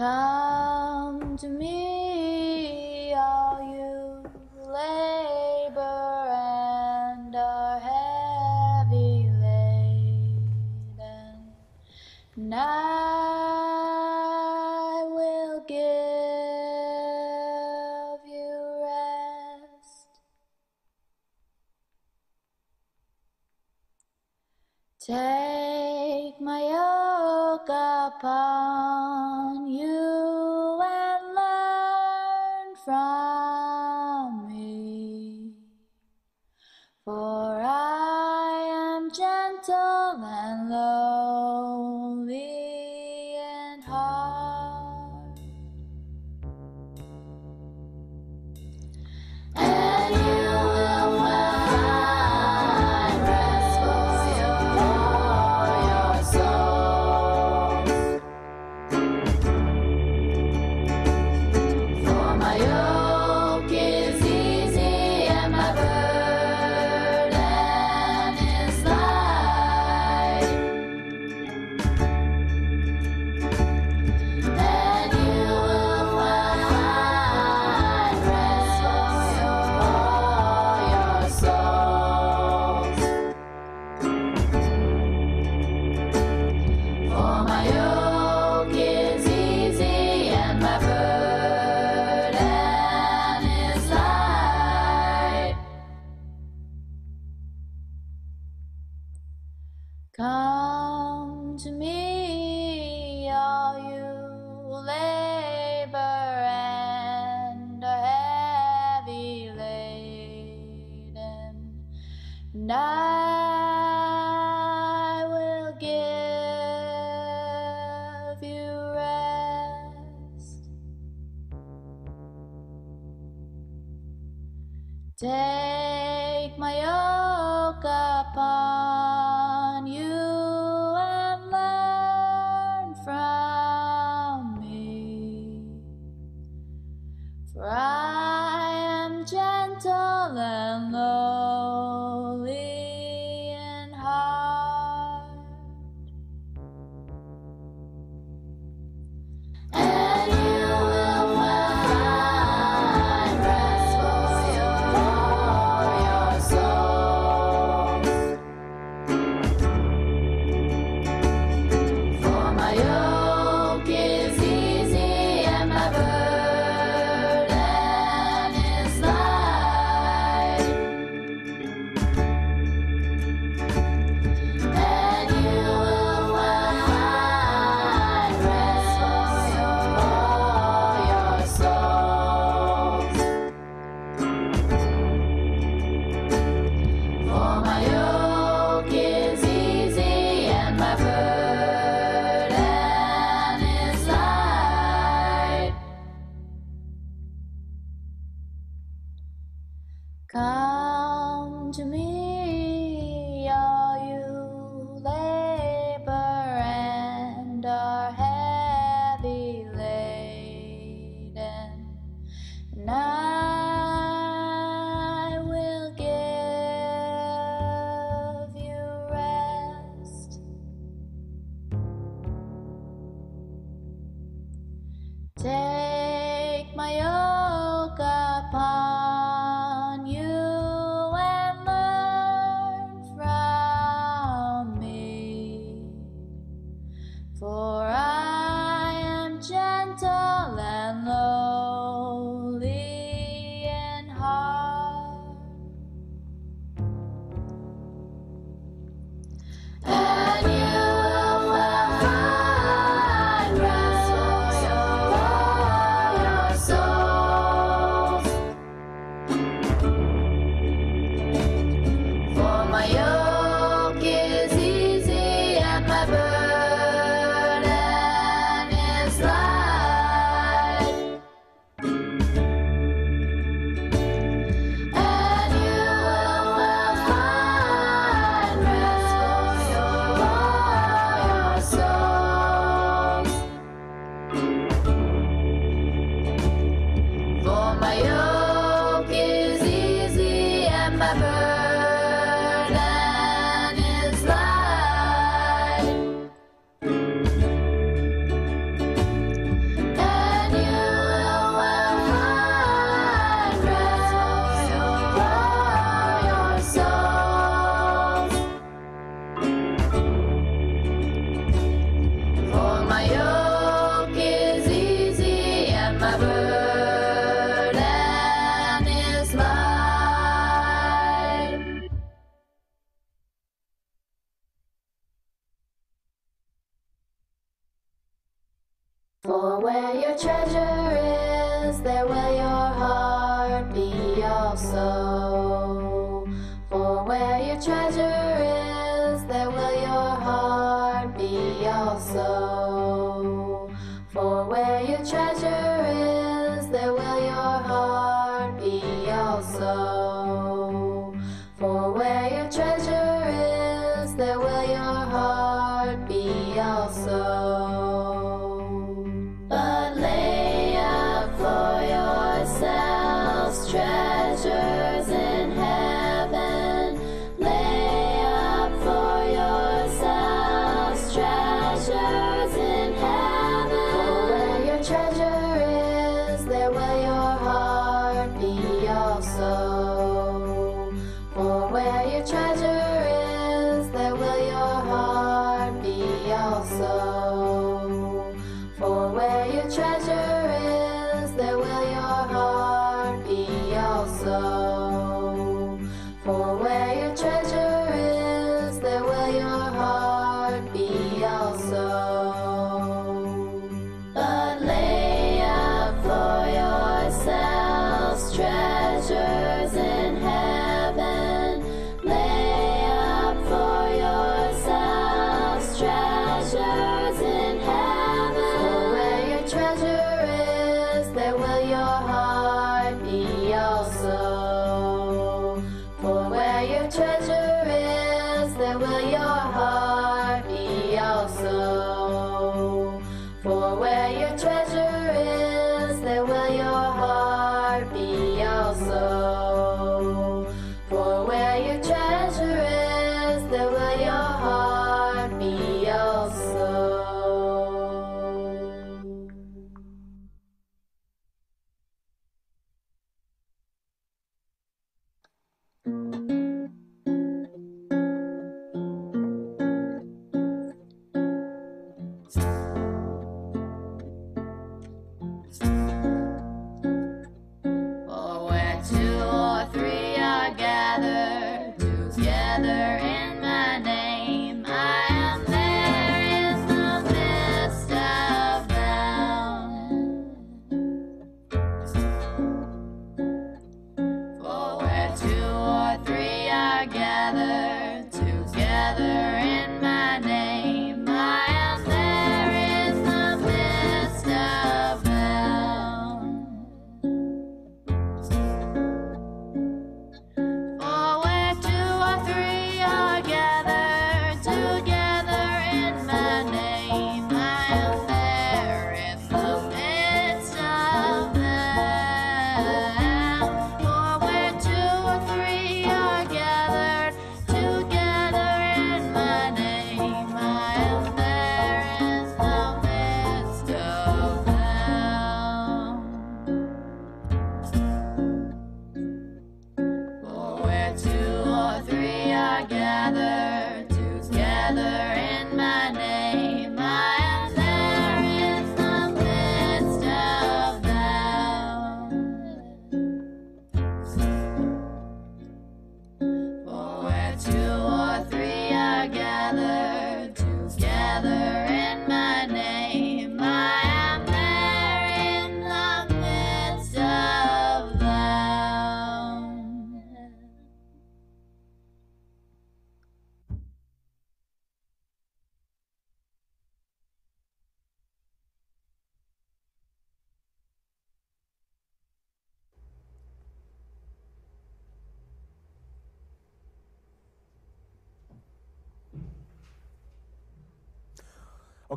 Come to me,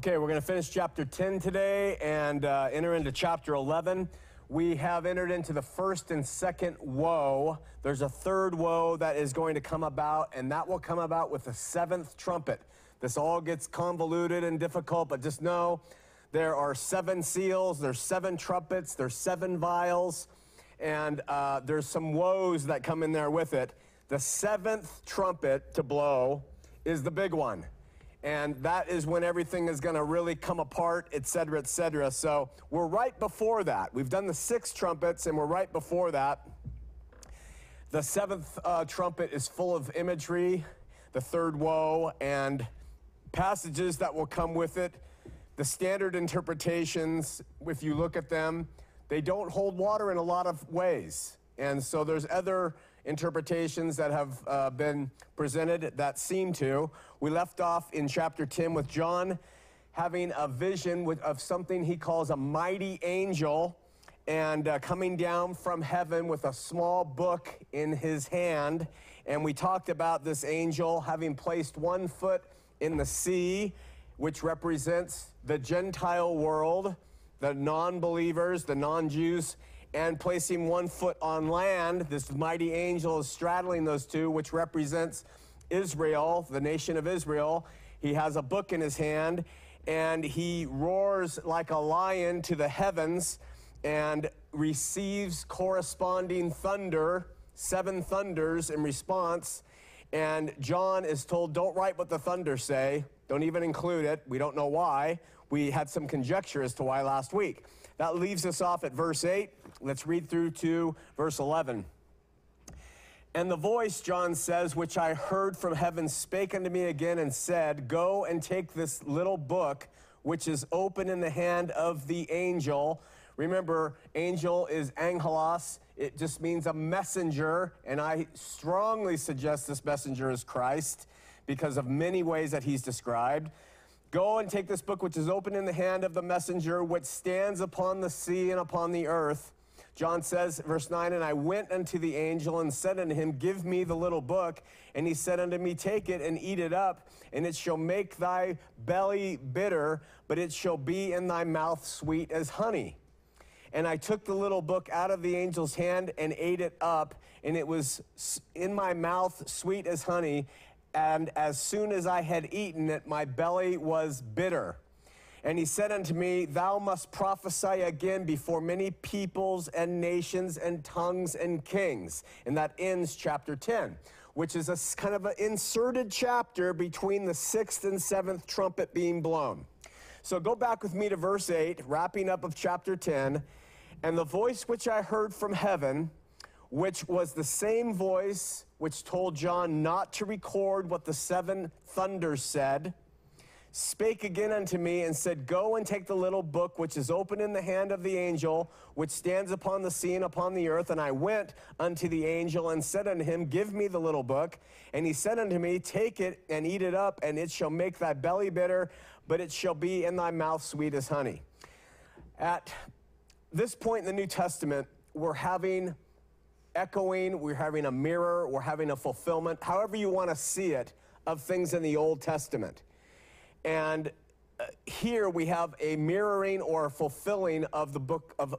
Okay, we're going to finish chapter 10 today and uh, enter into chapter 11. We have entered into the first and second woe. There's a third woe that is going to come about, and that will come about with the seventh trumpet. This all gets convoluted and difficult, but just know there are seven seals, there's seven trumpets, there's seven vials, and uh, there's some woes that come in there with it. The seventh trumpet to blow is the big one and that is when everything is going to really come apart, et cetera, et cetera. So we're right before that. We've done the six trumpets, and we're right before that. The seventh uh, trumpet is full of imagery, the third woe, and passages that will come with it. the standard interpretations, if you look at them, they don't hold water in a lot of ways. And so there's other interpretations that have uh, been presented that seem to. We left off in chapter 10 with John having a vision with, of something he calls a mighty angel and uh, coming down from heaven with a small book in his hand. And we talked about this angel having placed one foot in the sea, which represents the Gentile world, the non believers, the non Jews, and placing one foot on land. This mighty angel is straddling those two, which represents Israel, the nation of Israel. He has a book in his hand, and he roars like a lion to the heavens and receives corresponding thunder, seven thunders in response. And John is told, Don't write what the thunders say. Don't even include it. We don't know why. We had some conjecture as to why last week. That leaves us off at verse 8. Let's read through to verse 11. And the voice, John says, which I heard from heaven, spake unto me again and said, Go and take this little book, which is open in the hand of the angel. Remember, angel is angelos. It just means a messenger, and I strongly suggest this messenger is Christ because of many ways that he's described. Go and take this book, which is open in the hand of the messenger, which stands upon the sea and upon the earth. John says, verse 9, And I went unto the angel and said unto him, Give me the little book. And he said unto me, Take it and eat it up, and it shall make thy belly bitter, but it shall be in thy mouth sweet as honey. And I took the little book out of the angel's hand and ate it up, and it was in my mouth sweet as honey. And as soon as I had eaten it, my belly was bitter. And he said unto me, Thou must prophesy again before many peoples and nations and tongues and kings. And that ends chapter 10, which is a kind of an inserted chapter between the sixth and seventh trumpet being blown. So go back with me to verse 8, wrapping up of chapter 10. And the voice which I heard from heaven, which was the same voice which told John not to record what the seven thunders said spake again unto me and said, Go and take the little book which is open in the hand of the angel, which stands upon the sea and upon the earth. And I went unto the angel and said unto him, Give me the little book. And he said unto me, Take it and eat it up, and it shall make thy belly bitter, but it shall be in thy mouth sweet as honey. At this point in the New Testament, we're having echoing, we're having a mirror, we're having a fulfillment, however you want to see it, of things in the Old Testament. And uh, here we have a mirroring or fulfilling of the book of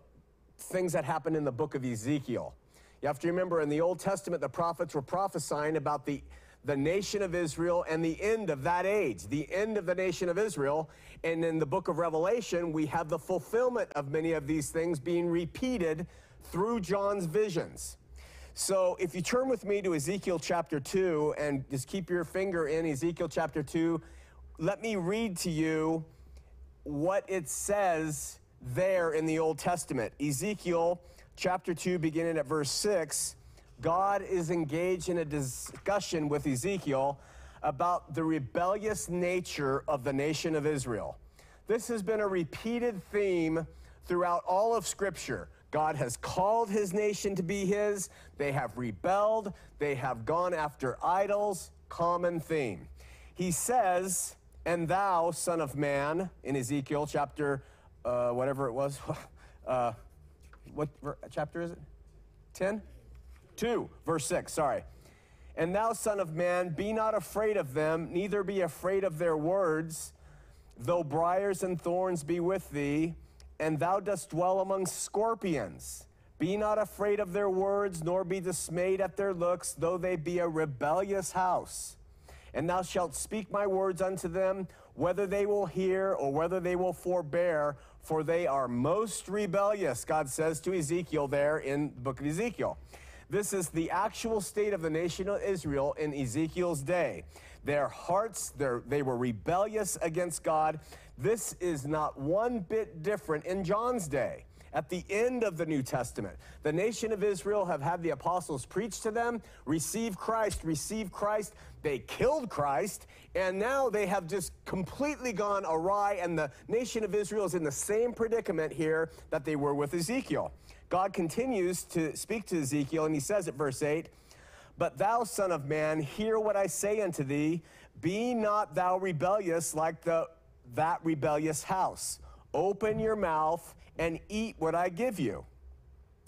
things that happened in the book of Ezekiel. You have to remember in the Old Testament, the prophets were prophesying about the, the nation of Israel and the end of that age, the end of the nation of Israel. And in the book of Revelation, we have the fulfillment of many of these things being repeated through John's visions. So if you turn with me to Ezekiel chapter 2 and just keep your finger in Ezekiel chapter 2, let me read to you what it says there in the Old Testament. Ezekiel chapter 2, beginning at verse 6, God is engaged in a discussion with Ezekiel about the rebellious nature of the nation of Israel. This has been a repeated theme throughout all of Scripture. God has called his nation to be his. They have rebelled. They have gone after idols. Common theme. He says, and thou, son of man, in Ezekiel chapter, uh, whatever it was, uh, what chapter is it? 10? 2, verse 6, sorry. And thou, son of man, be not afraid of them, neither be afraid of their words, though briars and thorns be with thee, and thou dost dwell among scorpions. Be not afraid of their words, nor be dismayed at their looks, though they be a rebellious house. And thou shalt speak my words unto them, whether they will hear or whether they will forbear, for they are most rebellious, God says to Ezekiel there in the book of Ezekiel. This is the actual state of the nation of Israel in Ezekiel's day. Their hearts, they were rebellious against God. This is not one bit different in John's day. At the end of the New Testament. The nation of Israel have had the apostles preach to them, receive Christ, receive Christ. They killed Christ, and now they have just completely gone awry, and the nation of Israel is in the same predicament here that they were with Ezekiel. God continues to speak to Ezekiel, and he says at verse 8, But thou, son of man, hear what I say unto thee. Be not thou rebellious like the, that rebellious house. Open your mouth and eat what I give you.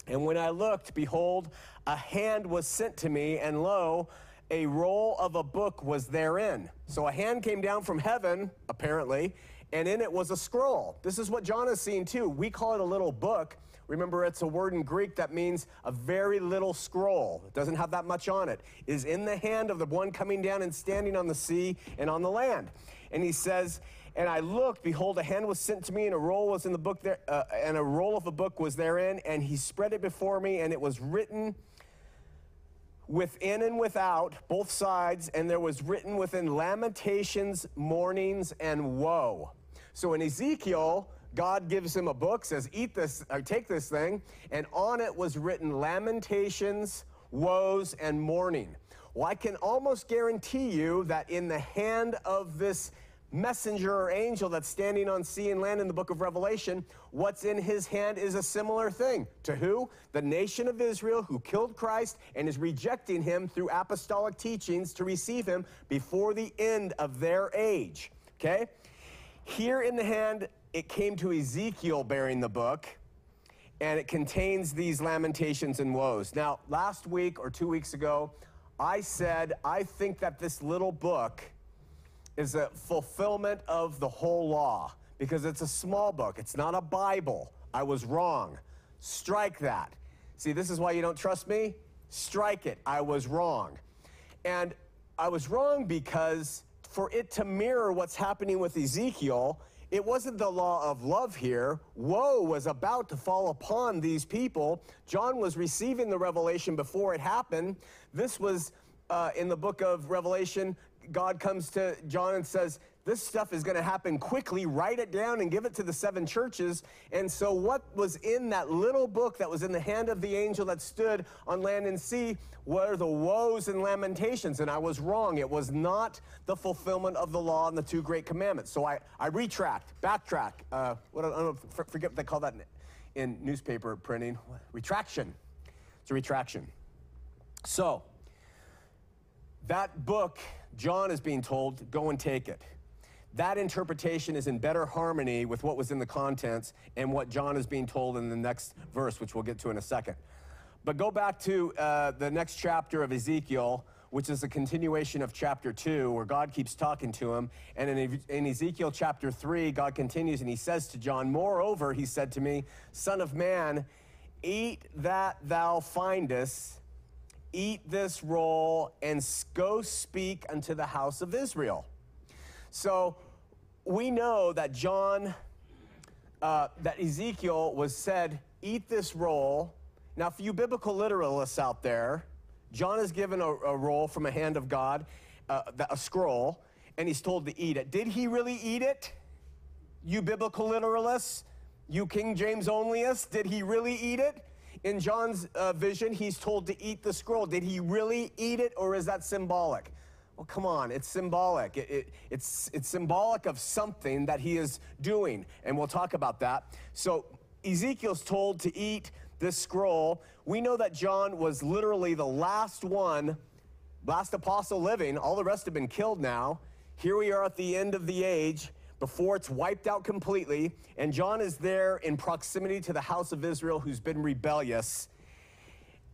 And when I looked, behold, a hand was sent to me, and lo, a roll of a book was therein. So a hand came down from heaven, apparently, and in it was a scroll. This is what John is seeing too. We call it a little book. Remember, it's a word in Greek that means a very little scroll. It doesn't have that much on it. it. Is in the hand of the one coming down and standing on the sea and on the land. And he says, and I looked, behold, a hand was sent to me, and a roll was in the book there, uh, and a roll of a book was therein, and he spread it before me, and it was written within and without, both sides, and there was written within lamentations, mournings, and woe. So in Ezekiel, God gives him a book, says, Eat this, or take this thing, and on it was written lamentations, woes, and mourning. Well, I can almost guarantee you that in the hand of this messenger or angel that's standing on sea and land in the book of Revelation, what's in his hand is a similar thing. To who? The nation of Israel who killed Christ and is rejecting him through apostolic teachings to receive him before the end of their age. Okay? Here in the hand, it came to Ezekiel bearing the book, and it contains these lamentations and woes. Now, last week or two weeks ago, I said, I think that this little book is a fulfillment of the whole law because it's a small book. It's not a Bible. I was wrong. Strike that. See, this is why you don't trust me? Strike it. I was wrong. And I was wrong because for it to mirror what's happening with Ezekiel, it wasn't the law of love here. Woe was about to fall upon these people. John was receiving the revelation before it happened. This was uh, in the book of Revelation God comes to John and says, This stuff is going to happen quickly. Write it down and give it to the seven churches. And so, what was in that little book that was in the hand of the angel that stood on land and sea were the woes and lamentations. And I was wrong. It was not the fulfillment of the law and the two great commandments. So, I, I retract, backtrack. Uh, what, I don't know, forget what they call that in, in newspaper printing. Retraction. It's a retraction. So, that book John is being told, go and take it. That interpretation is in better harmony with what was in the contents and what John is being told in the next verse, which we'll get to in a second. But go back to uh, the next chapter of Ezekiel, which is a continuation of chapter 2, where God keeps talking to him. And in, in Ezekiel chapter 3, God continues and he says to John, Moreover, he said to me, Son of man, eat that thou findest eat this roll and go speak unto the house of Israel. So we know that John, uh, that Ezekiel was said, eat this roll. Now, for you biblical literalists out there, John is given a, a roll from a hand of God, uh, a scroll, and he's told to eat it. Did he really eat it? You biblical literalists, you King James onlyists, did he really eat it? In John's uh, vision, he's told to eat the scroll. Did he really eat it, or is that symbolic? Well, come on, it's symbolic. It, it, it's, it's symbolic of something that he is doing, and we'll talk about that. So, Ezekiel's told to eat this scroll. We know that John was literally the last one, last apostle living. All the rest have been killed now. Here we are at the end of the age before it's wiped out completely. And John is there in proximity to the house of Israel who's been rebellious.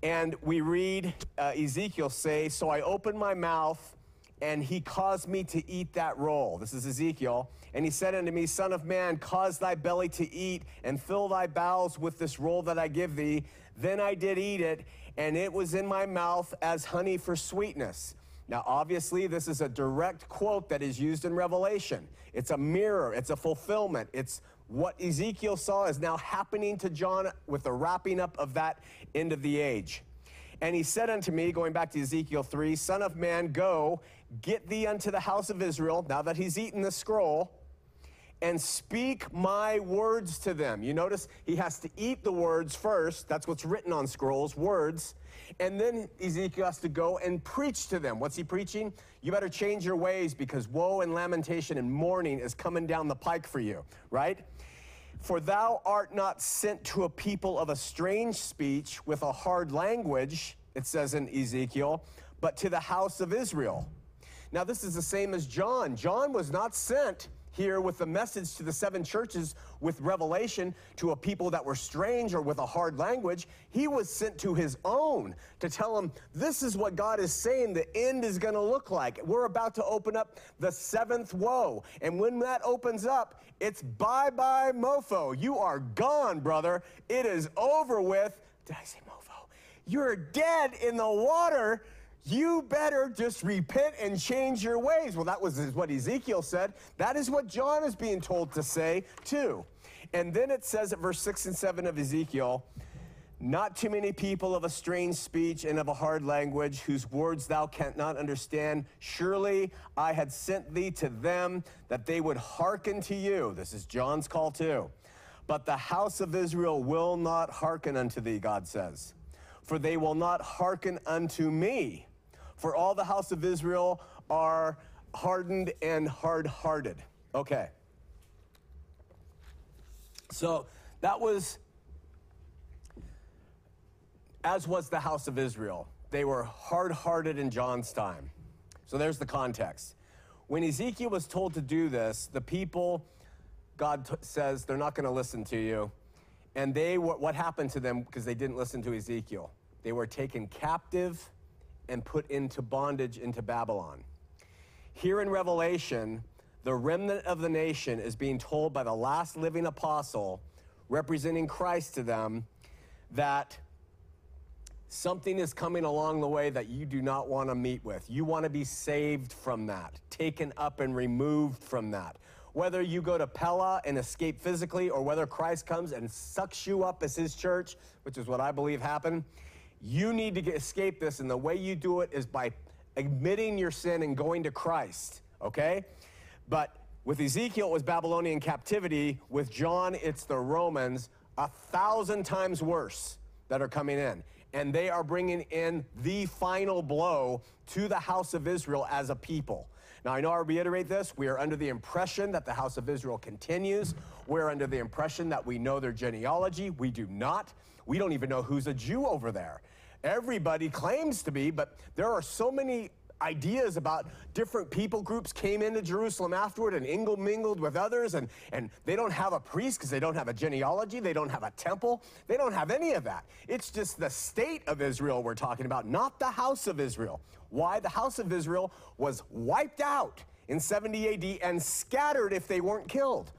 And we read uh, Ezekiel say, So I opened my mouth, and he caused me to eat that roll. This is Ezekiel. And he said unto me, Son of man, cause thy belly to eat, and fill thy bowels with this roll that I give thee. Then I did eat it, and it was in my mouth as honey for sweetness. Now, obviously, this is a direct quote that is used in Revelation. It's a mirror, it's a fulfillment. It's what Ezekiel saw is now happening to John with the wrapping up of that end of the age. And he said unto me, going back to Ezekiel 3, Son of man, go, get thee unto the house of Israel, now that he's eaten the scroll, and speak my words to them. You notice he has to eat the words first. That's what's written on scrolls, words. And then Ezekiel has to go and preach to them. What's he preaching? You better change your ways because woe and lamentation and mourning is coming down the pike for you, right? For thou art not sent to a people of a strange speech with a hard language, it says in Ezekiel, but to the house of Israel. Now, this is the same as John. John was not sent here with the message to the seven churches with revelation to a people that were strange or with a hard language. He was sent to his own to tell them, this is what God is saying the end is going to look like. We're about to open up the seventh woe. And when that opens up, it's bye bye mofo. You are gone, brother. It is over with. Did I say mofo? You're dead in the water you better just repent and change your ways. Well, that was what Ezekiel said. That is what John is being told to say, too. And then it says at verse 6 and 7 of Ezekiel, not too many people of a strange speech and of a hard language, whose words thou canst not understand. Surely I had sent thee to them that they would hearken to you. This is John's call too. But the house of Israel will not hearken unto thee, God says, for they will not hearken unto me for all the house of Israel are hardened and hard hearted. Okay. So that was, as was the house of Israel. They were hard hearted in John's time. So there's the context. When Ezekiel was told to do this, the people, God t- says, they're not going to listen to you. And they, what happened to them because they didn't listen to Ezekiel? They were taken captive and put into bondage into Babylon. Here in Revelation, the remnant of the nation is being told by the last living apostle, representing Christ to them, that something is coming along the way that you do not want to meet with. You want to be saved from that, taken up and removed from that. Whether you go to Pella and escape physically, or whether Christ comes and sucks you up as his church, which is what I believe happened, you need to get, escape this, and the way you do it is by admitting your sin and going to Christ, okay? But with Ezekiel, it was Babylonian captivity. With John, it's the Romans, a thousand times worse that are coming in. And they are bringing in the final blow to the house of Israel as a people. Now, I know I reiterate this. We are under the impression that the house of Israel continues. We're under the impression that we know their genealogy. We do not. We don't even know who's a Jew over there. Everybody claims to be, but there are so many ideas about different people groups came into Jerusalem afterward and ingle mingled with others, and, and they don't have a priest because they don't have a genealogy, they don't have a temple, they don't have any of that. It's just the state of Israel we're talking about, not the house of Israel. Why? The house of Israel was wiped out in 70 AD and scattered if they weren't killed.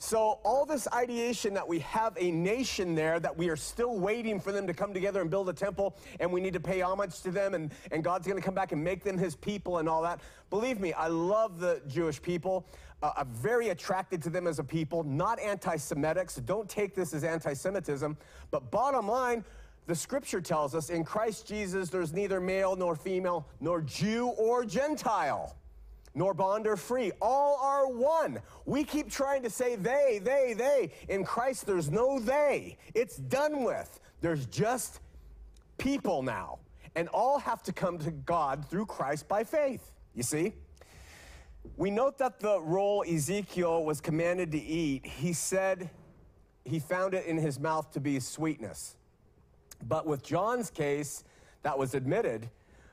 So, all this ideation that we have a nation there, that we are still waiting for them to come together and build a temple, and we need to pay homage to them, and, and God's going to come back and make them his people and all that. Believe me, I love the Jewish people. Uh, I'm very attracted to them as a people, not anti Semitic, so don't take this as anti Semitism. But bottom line, the scripture tells us in Christ Jesus, there's neither male nor female, nor Jew or Gentile nor bond or free. All are one. We keep trying to say they, they, they. In Christ, there's no they. It's done with. There's just people now. And all have to come to God through Christ by faith. You see? We note that the roll Ezekiel was commanded to eat, he said he found it in his mouth to be sweetness. But with John's case, that was admitted.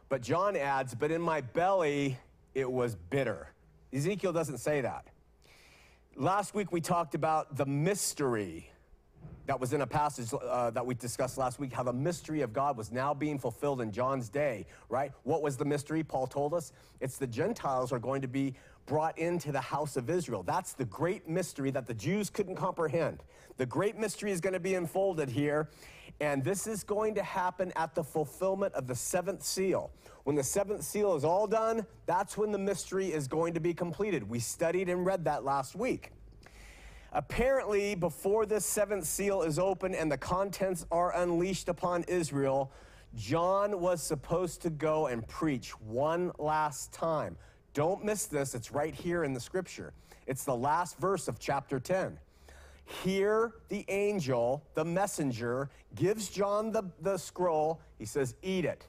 But John adds, but in my belly, it was bitter. Ezekiel doesn't say that. Last week we talked about the mystery that was in a passage uh, that we discussed last week, how the mystery of God was now being fulfilled in John's day, right? What was the mystery? Paul told us it's the Gentiles are going to be brought into the house of Israel. That's the great mystery that the Jews couldn't comprehend. The great mystery is going to be unfolded here, and this is going to happen at the fulfillment of the seventh seal. When the seventh seal is all done, that's when the mystery is going to be completed. We studied and read that last week. Apparently, before this seventh seal is open and the contents are unleashed upon Israel, John was supposed to go and preach one last time Don't miss this. It's right here in the scripture. It's the last verse of chapter 10. Here, the angel, the messenger, gives John the, the scroll. He says, Eat it.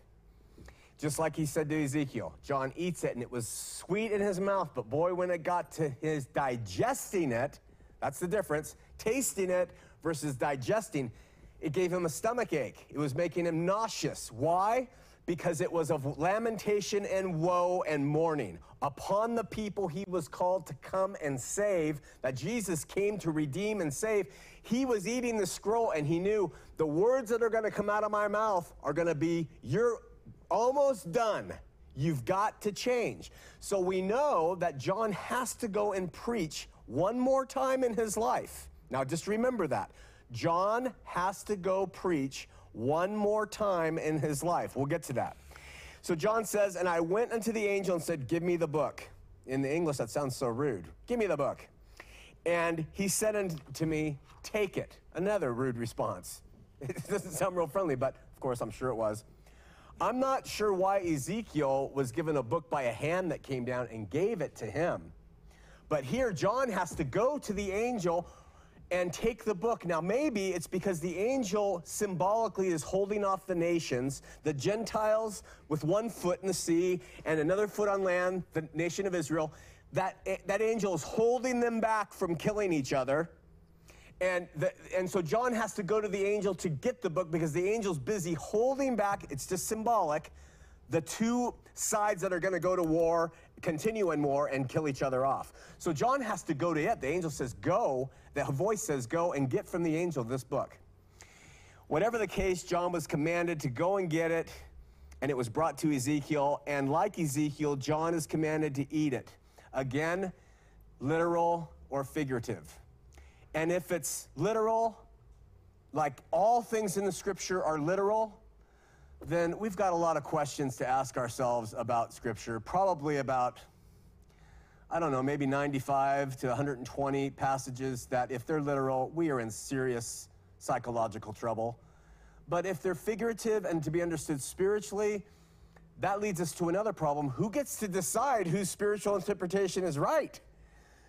Just like he said to Ezekiel. John eats it, and it was sweet in his mouth, but boy, when it got to his digesting it, that's the difference. Tasting it versus digesting, it gave him a stomach ache. It was making him nauseous. Why? Because it was of lamentation and woe and mourning upon the people he was called to come and save, that Jesus came to redeem and save. He was eating the scroll and he knew the words that are going to come out of my mouth are going to be, You're almost done. You've got to change. So we know that John has to go and preach one more time in his life. Now, just remember that. John has to go preach one more time in his life. We'll get to that. So John says, And I went unto the angel and said, Give me the book. In the English, that sounds so rude. Give me the book. And he said unto me, Take it. Another rude response. It doesn't sound real friendly, but of course, I'm sure it was. I'm not sure why Ezekiel was given a book by a hand that came down and gave it to him. But here, John has to go to the angel and take the book. Now, maybe it's because the angel symbolically is holding off the nations, the Gentiles with one foot in the sea and another foot on land, the nation of Israel. That, that angel is holding them back from killing each other. And, the, and so John has to go to the angel to get the book because the angel's busy holding back, it's just symbolic, the two sides that are going to go to war, continue in war, and kill each other off. So John has to go to it. The angel says, Go. The voice says, Go and get from the angel this book. Whatever the case, John was commanded to go and get it, and it was brought to Ezekiel. And like Ezekiel, John is commanded to eat it. Again, literal or figurative. And if it's literal, like all things in the scripture are literal, then we've got a lot of questions to ask ourselves about Scripture, probably about, I don't know, maybe 95 to 120 passages that, if they're literal, we are in serious psychological trouble. But if they're figurative and to be understood spiritually, that leads us to another problem. Who gets to decide whose spiritual interpretation is right?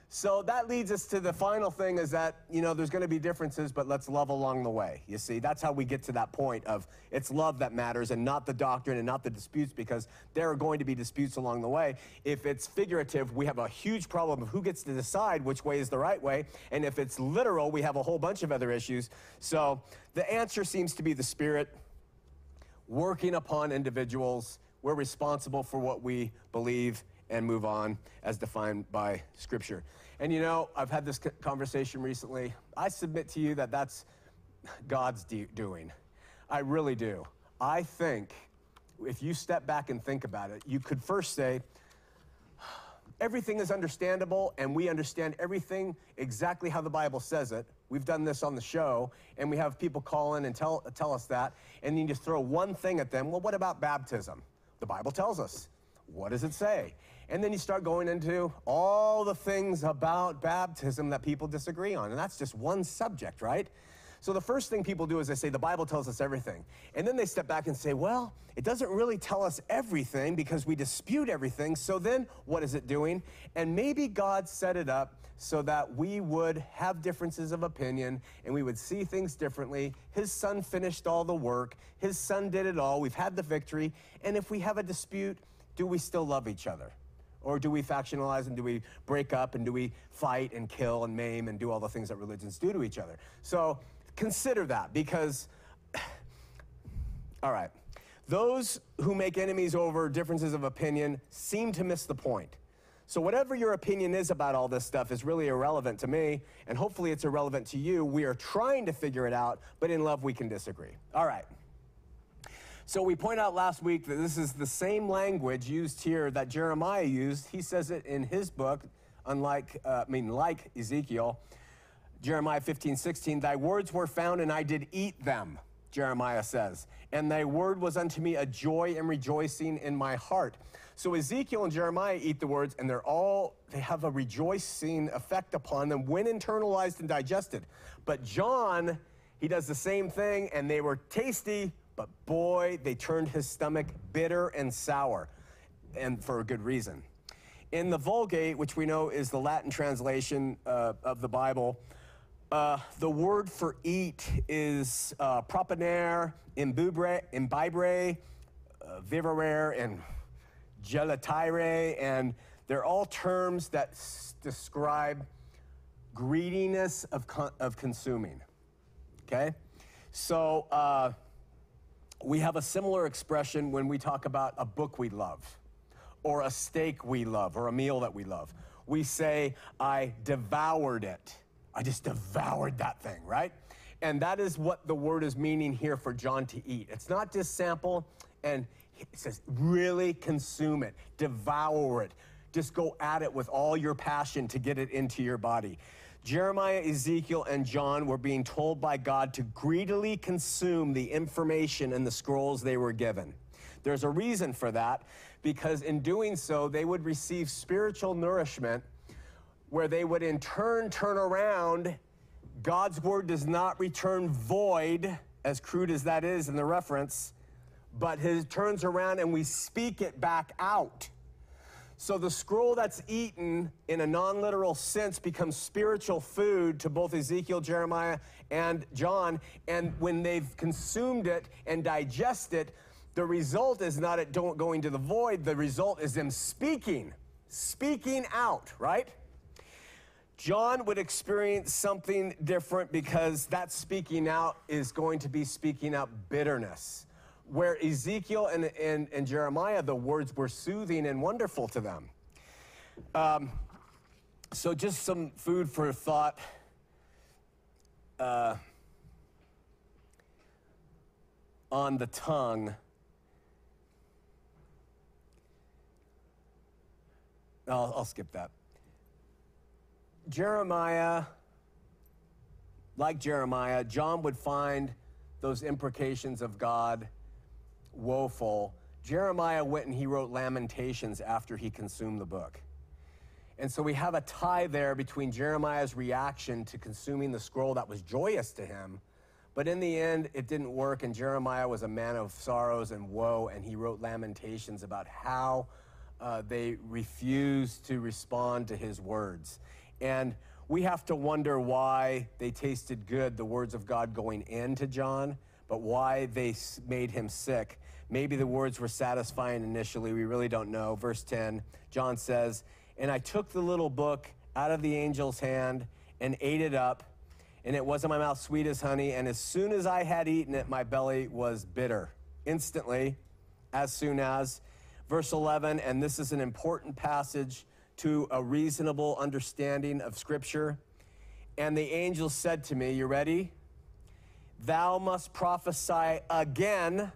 So that leads us to the final thing is that, you know, there's going to be differences, but let's love along the way. You see, that's how we get to that point of it's love that matters and not the doctrine and not the disputes because there are going to be disputes along the way. If it's figurative, we have a huge problem of who gets to decide which way is the right way. And if it's literal, we have a whole bunch of other issues. So the answer seems to be the Spirit working upon individuals. We're responsible for what we believe and move on as defined by Scripture. And you know, I've had this conversation recently. I submit to you that that's God's de- doing. I really do. I think if you step back and think about it, you could first say, everything is understandable and we understand everything exactly how the Bible says it. We've done this on the show and we have people call in and tell, tell us that. And then you just throw one thing at them. Well, what about baptism? The Bible tells us. What does it say? And then you start going into all the things about baptism that people disagree on. And that's just one subject, right? So the first thing people do is they say, the Bible tells us everything. And then they step back and say, well, it doesn't really tell us everything because we dispute everything. So then what is it doing? And maybe God set it up so that we would have differences of opinion and we would see things differently. His son finished all the work, his son did it all. We've had the victory. And if we have a dispute, do we still love each other? Or do we factionalize and do we break up and do we fight and kill and maim and do all the things that religions do to each other? So consider that because, all right, those who make enemies over differences of opinion seem to miss the point. So, whatever your opinion is about all this stuff is really irrelevant to me, and hopefully it's irrelevant to you. We are trying to figure it out, but in love we can disagree. All right. So we point out last week that this is the same language used here that Jeremiah used. He says it in his book, unlike, uh, I mean, like Ezekiel. Jeremiah 15, 16, thy words were found and I did eat them, Jeremiah says. And thy word was unto me a joy and rejoicing in my heart. So Ezekiel and Jeremiah eat the words and they're all, they have a rejoicing effect upon them when internalized and digested. But John, he does the same thing and they were tasty, but boy, they turned his stomach bitter and sour, and for a good reason. In the Vulgate, which we know is the Latin translation uh, of the Bible, uh, the word for eat is uh, proponere, imbubre, imbibre, uh, and gelatire, and they're all terms that s- describe greediness of, con- of consuming. Okay? So uh, we have a similar expression when we talk about a book we love, or a steak we love, or a meal that we love. We say, I devoured it. I just devoured that thing, right? And that is what the word is meaning here for John to eat. It's not just sample and it says really consume it, devour it. Just go at it with all your passion to get it into your body. Jeremiah, Ezekiel, and John were being told by God to greedily consume the information in the scrolls they were given. There's a reason for that, because in doing so, they would receive spiritual nourishment where they would in turn turn around. God's word does not return void, as crude as that is in the reference, but his turns around and we speak it back out. So the scroll that's eaten in a non literal sense becomes spiritual food to both Ezekiel, Jeremiah, and John. And when they've consumed it and digest it, the result is not it don't going to the void. The result is them speaking, speaking out, right? John would experience something different because that speaking out is going to be speaking out bitterness. Where Ezekiel and, and, and Jeremiah, the words were soothing and wonderful to them. Um, so, just some food for thought. Uh, on the tongue. I'll, I'll skip that. Jeremiah, like Jeremiah, John would find those imprecations of God woeful. Jeremiah went and he wrote Lamentations after he consumed the book. And so we have a tie there between Jeremiah's reaction to consuming the scroll that was joyous to him, but in the end, it didn't work, and Jeremiah was a man of sorrows and woe, and he wrote Lamentations about how uh, they refused to respond to his words. And we have to wonder why they tasted good, the words of God going into John, but why they made him sick. Maybe the words were satisfying initially. We really don't know. Verse 10, John says, And I took the little book out of the angel's hand and ate it up, and it was in my mouth sweet as honey. And as soon as I had eaten it, my belly was bitter. Instantly, as soon as. Verse 11, and this is an important passage to a reasonable understanding of Scripture. And the angel said to me, You ready? Thou must prophesy again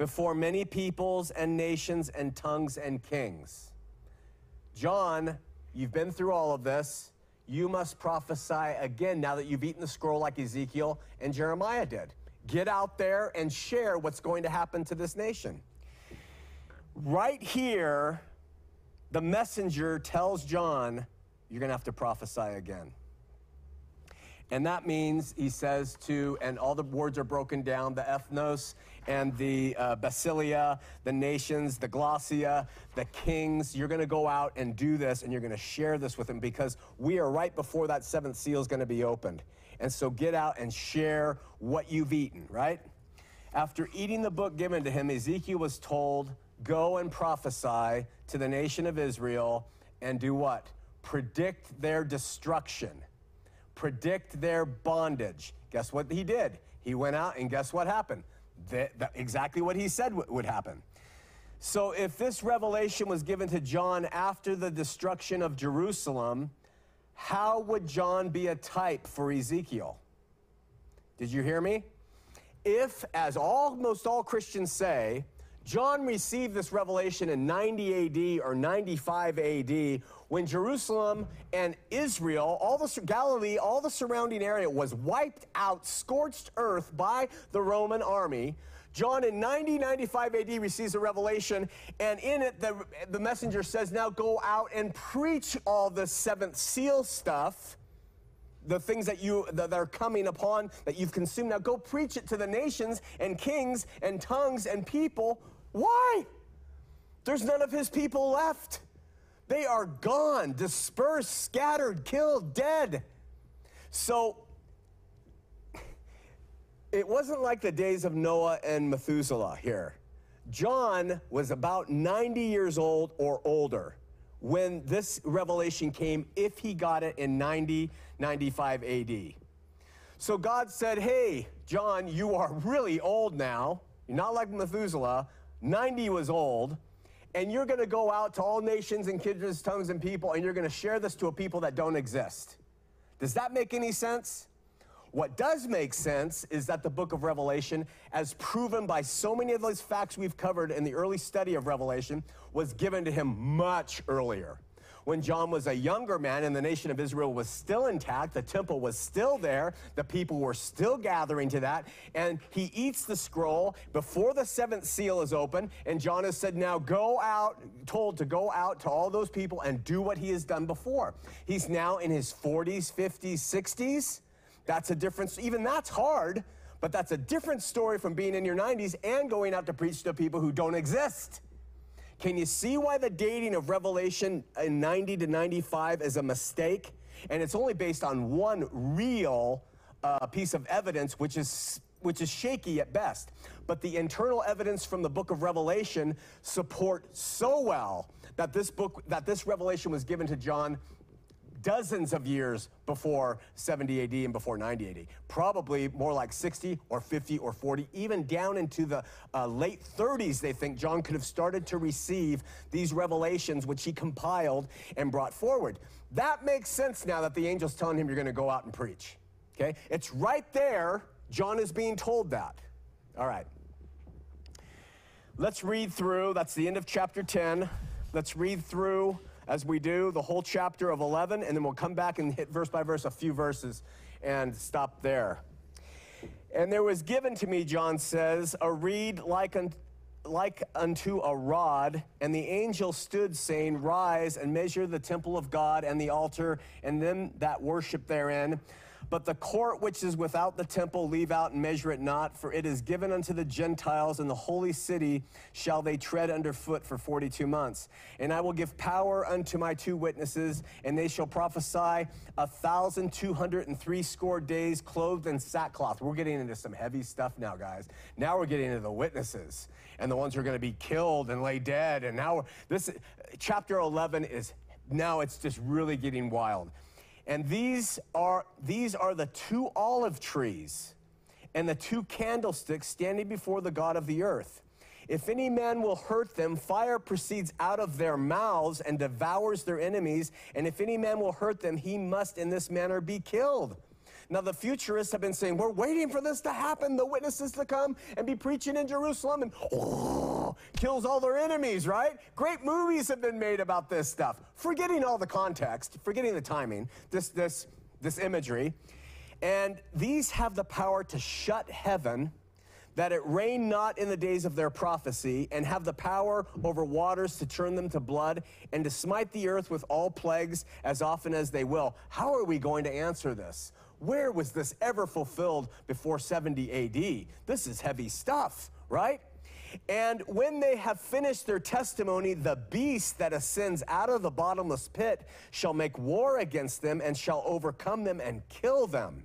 before many peoples and nations and tongues and kings. John, you've been through all of this. You must prophesy again now that you've eaten the scroll like Ezekiel and Jeremiah did. Get out there and share what's going to happen to this nation. Right here, the messenger tells John, You're going to have to prophesy again. And that means, he says to, and all the words are broken down the ethnos and the uh, basilia, the nations, the glossia, the kings. You're going to go out and do this, and you're going to share this with them because we are right before that seventh seal is going to be opened. And so get out and share what you've eaten, right? After eating the book given to him, Ezekiel was told, Go and prophesy to the nation of Israel and do what? Predict their destruction predict their bondage. Guess what he did? He went out, and guess what happened? That, that- exactly what he said would, would happen. So, if this revelation was given to John after the destruction of Jerusalem, how would John be a type for Ezekiel? Did you hear me? If, as almost all Christians say, John received this revelation in 90 AD or 95 AD when Jerusalem and Israel, all the Galilee, all the surrounding area was wiped out, scorched earth by the Roman army. John in 90, 95 AD receives a revelation, and in it, the, the messenger says, Now go out and preach all the seventh seal stuff the things that you that are coming upon that you've consumed. Now go preach it to the nations and kings and tongues and people. Why? There's none of his people left. They are gone, dispersed, scattered, killed, dead. So it wasn't like the days of Noah and Methuselah here. John was about 90 years old or older when this revelation came, if he got it in 90, 95 AD. So God said, Hey, John, you are really old now. You're not like Methuselah. 90 was old. And you're going to go out to all nations and kindreds, tongues, and people, and you're going to share this to a people that don't exist. Does that make any sense? What does make sense is that the book of Revelation, as proven by so many of those facts we've covered in the early study of Revelation, was given to him much earlier. When John was a younger man and the nation of Israel was still intact, the temple was still there, the people were still gathering to that, and he eats the scroll before the seventh seal is open, and John has said, Now go out, told to go out to all those people and do what he has done before. He's now in his 40s, 50s, 60s that's a difference. Even that's hard, but that's a different story from being in your 90s and going out to preach to people who don't exist. Can you see why the dating of Revelation in 90 to 95 is a mistake? And it's only based on one real uh, piece of evidence, which is which is shaky at best. But the internal evidence from the book of Revelation support so well that this book that this revelation was given to John dozens of years before 70 AD and before 90 AD. Probably more like 60 or 50 or 40, even down into the uh, late 30s, they think John could have started to receive these revelations which he compiled and brought forward. That makes sense now that the angel's telling him you're going to go out and preach. Okay? It's right there. John is being told that. All right. Let's read through. That's the end of chapter 10. Let's read through as we do the whole chapter of 11, and then we'll come back and hit verse by verse a few verses and stop there. And there was given to me, John says, a reed like, un- like unto a rod, and the angel stood, saying, Rise and measure the temple of God and the altar and them that worship therein but the court which is without the temple leave out and measure it not, for it is given unto the Gentiles, and the holy city shall they tread underfoot for 42 months. And I will give power unto my two witnesses, and they shall prophesy a thousand two hundred and three score days clothed in sackcloth. We're getting into some heavy stuff now, guys. Now we're getting into the witnesses and the ones who are going to be killed and lay dead. And now this chapter 11 is now it's just really getting wild. And these are, these are the two olive trees and the two candlesticks standing before the God of the earth. If any man will hurt them, fire proceeds out of their mouths and devours their enemies. And if any man will hurt them, he must in this manner be killed. Now, the futurists have been saying, we're waiting for this to happen, the witnesses to come and be preaching in Jerusalem and oh, kills all their enemies, right? Great movies have been made about this stuff. Forgetting all the context, forgetting the timing, this, this, this imagery. And these have the power to shut heaven that it rain not in the days of their prophecy, and have the power over waters to turn them to blood, and to smite the earth with all plagues as often as they will. How are we going to answer this? Where was this ever fulfilled before 70 AD? This is heavy stuff, right? And when they have finished their testimony, the beast that ascends out of the bottomless pit shall make war against them and shall overcome them and kill them.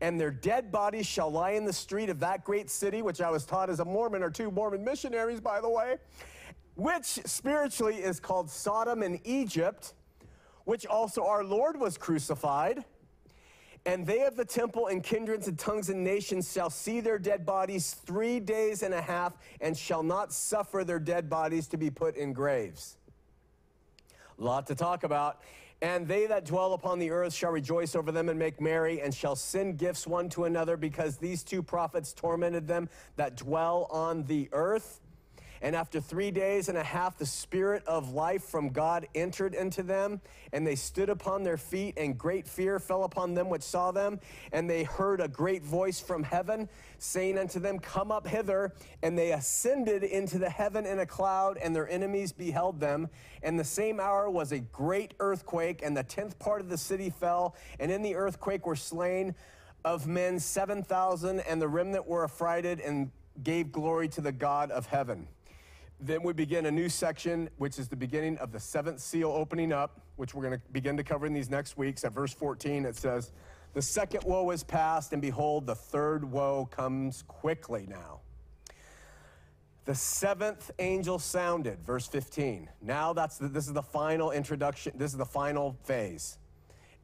And their dead bodies shall lie in the street of that great city, which I was taught as a Mormon or two Mormon missionaries, by the way, which spiritually is called Sodom and Egypt, which also our Lord was crucified. And they of the temple and kindreds and tongues and nations shall see their dead bodies three days and a half, and shall not suffer their dead bodies to be put in graves. A lot to talk about. And they that dwell upon the earth shall rejoice over them and make merry, and shall send gifts one to another, because these two prophets tormented them that dwell on the earth. And after three days and a half, the Spirit of life from God entered into them, and they stood upon their feet, and great fear fell upon them which saw them. And they heard a great voice from heaven, saying unto them, Come up hither. And they ascended into the heaven in a cloud, and their enemies beheld them. And the same hour was a great earthquake, and the tenth part of the city fell, and in the earthquake were slain of men 7,000, and the remnant were affrighted and gave glory to the God of heaven. Then we begin a new section, which is the beginning of the seventh seal opening up, which we're going to begin to cover in these next weeks. At verse 14, it says, The second woe is past, and behold, the third woe comes quickly now. The seventh angel sounded, verse 15. Now that's the, this is the final introduction, this is the final phase.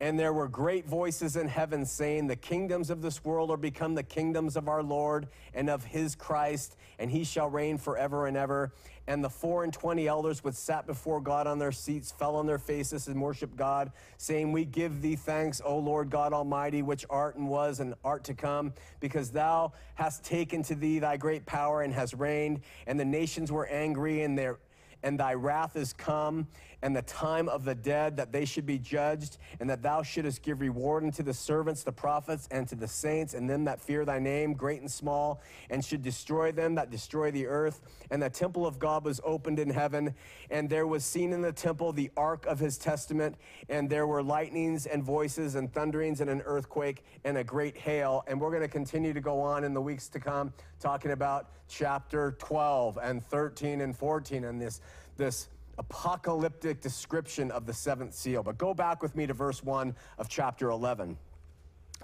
And there were great voices in heaven saying, The kingdoms of this world are become the kingdoms of our Lord and of his Christ, and he shall reign forever and ever. And the four and twenty elders which sat before God on their seats fell on their faces and worshiped God, saying, We give thee thanks, O Lord God Almighty, which art and was and art to come, because thou hast taken to thee thy great power and hast reigned, and the nations were angry, and their and thy wrath is come, and the time of the dead that they should be judged, and that thou shouldest give reward unto the servants, the prophets, and to the saints, and them that fear thy name, great and small, and should destroy them that destroy the earth. And the temple of God was opened in heaven, and there was seen in the temple the ark of his testament, and there were lightnings and voices and thunderings and an earthquake and a great hail. And we're going to continue to go on in the weeks to come talking about chapter 12 and 13 and 14 and this this apocalyptic description of the seventh seal. But go back with me to verse 1 of chapter 11.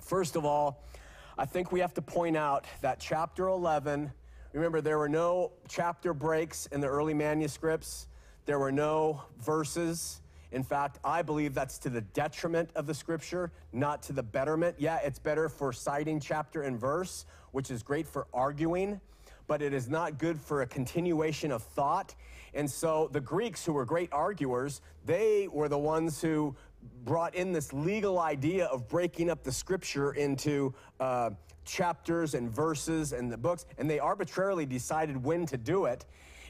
First of all, I think we have to point out that chapter 11, remember, there were no chapter breaks in the early manuscripts, there were no verses. In fact, I believe that's to the detriment of the scripture, not to the betterment. Yeah, it's better for citing chapter and verse, which is great for arguing, but it is not good for a continuation of thought. And so the Greeks, who were great arguers, they were the ones who brought in this legal idea of breaking up the scripture into uh, chapters and verses and the books, and they arbitrarily decided when to do it.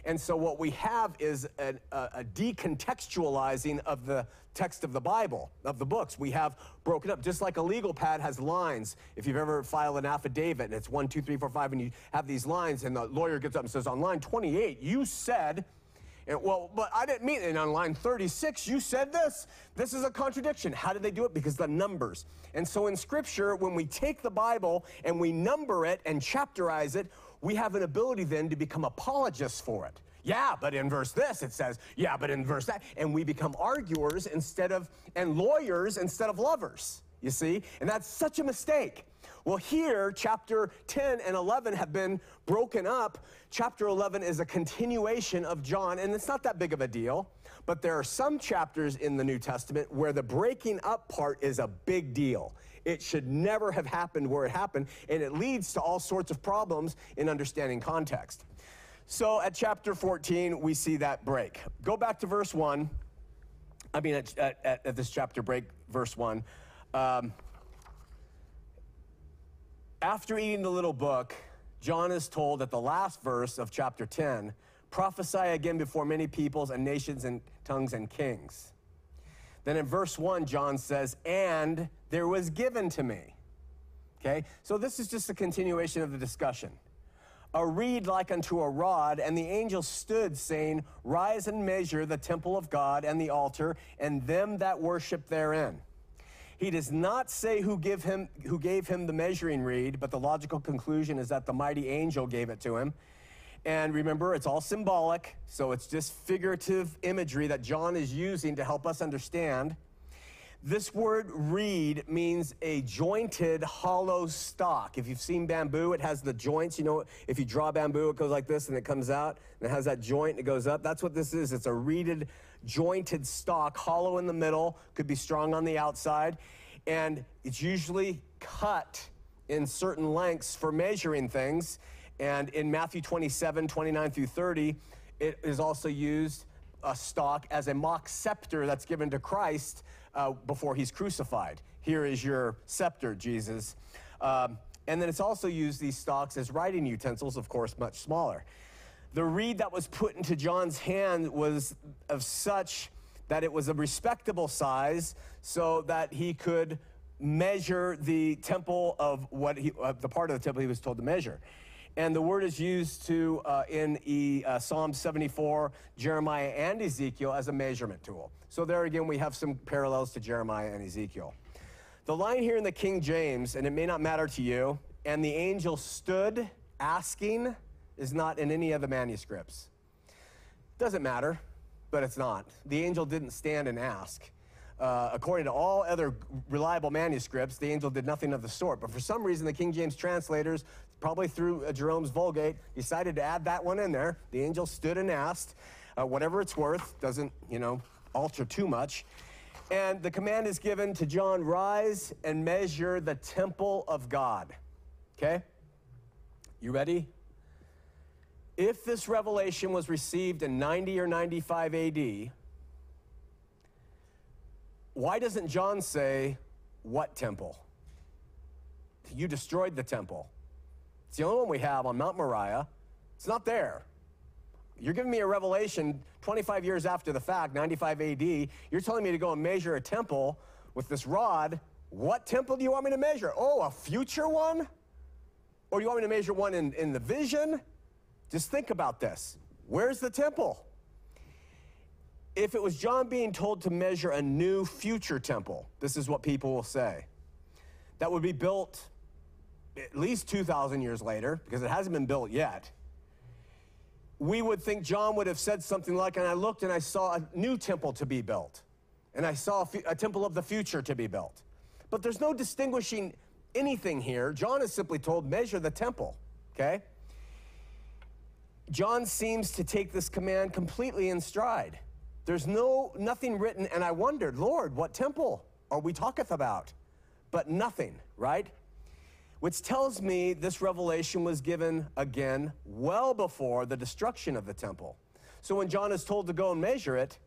And so what we have is a, a, decontextualizing of the text of the Bible, of the books. We have broken up, just like a legal pad has lines. If you've ever filed an affidavit and it's one, two, three, four, five, and you have these lines, and the lawyer gets up and says, on line 28, you said, and, well, but I didn't mean it. on line 36, you said this. This is a contradiction. How did they do it? Because the numbers. And so in Scripture, when we take the Bible and we number it and chapterize it, we have an ability then to become apologists for it. Yeah, but in verse this it says, yeah, but in verse that. And we become arguers instead of, and lawyers instead of lovers, you see? And that's such a mistake. Well, here, chapter 10 and 11 have been broken up. Chapter 11 is a continuation of John, and it's not that big of a deal. But there are some chapters in the New Testament where the breaking up part is a big deal. It should never have happened where it happened, and it leads to all sorts of problems in understanding context. So at chapter 14, we see that break. Go back to verse 1. I mean, at, at, at this chapter break, verse 1. Um, after eating the little book, John is told at the last verse of chapter 10 prophesy again before many peoples and nations and tongues and kings. Then in verse 1, John says, And there was given to me. Okay? So this is just a continuation of the discussion. A reed like unto a rod, and the angel stood, saying, Rise and measure the temple of God and the altar, and them that worship therein. He does not say who, give him, who gave him the measuring reed, but the logical conclusion is that the mighty angel gave it to him. And remember, it's all symbolic, so it's just figurative imagery that John is using to help us understand. This word reed means a jointed hollow stalk. If you've seen bamboo, it has the joints. You know, if you draw bamboo, it goes like this and it comes out and it has that joint and it goes up. That's what this is. It's a reeded, jointed stalk, hollow in the middle, could be strong on the outside. And it's usually cut in certain lengths for measuring things. And in Matthew 27, 29 through 30, it is also used a stalk as a mock scepter that's given to Christ uh, before he's crucified. Here is your scepter, Jesus. Um, and then it's also used these stalks as writing utensils, of course, much smaller. The reed that was put into John's hand was of such that it was a respectable size so that he could measure the temple of what he, uh, the part of the temple he was told to measure. And the word is used to uh, in e, uh, Psalm 74, Jeremiah, and Ezekiel as a measurement tool. So there again, we have some parallels to Jeremiah and Ezekiel. The line here in the King James, and it may not matter to you, and the angel stood asking, is not in any of the manuscripts. Doesn't matter, but it's not. The angel didn't stand and ask. Uh, according to all other reliable manuscripts, the angel did nothing of the sort. But for some reason, the King James translators, probably through uh, Jerome's Vulgate, decided to add that one in there. The angel stood and asked, uh, whatever it's worth, doesn't, you know, alter too much. And the command is given to John rise and measure the temple of God. Okay? You ready? If this revelation was received in 90 or 95 AD, why doesn't John say, What temple? You destroyed the temple. It's the only one we have on Mount Moriah. It's not there. You're giving me a revelation 25 years after the fact, 95 AD. You're telling me to go and measure a temple with this rod. What temple do you want me to measure? Oh, a future one? Or do you want me to measure one in, in the vision? Just think about this. Where's the temple? If it was John being told to measure a new future temple, this is what people will say. That would be built at least 2,000 years later, because it hasn't been built yet. We would think John would have said something like, and I looked and I saw a new temple to be built, and I saw a, a temple of the future to be built. But there's no distinguishing anything here. John is simply told, measure the temple, okay? John seems to take this command completely in stride. There's no nothing written, and I wondered, Lord, what temple are we talketh about? But nothing, right? Which tells me this revelation was given again well before the destruction of the temple. So when John is told to go and measure it,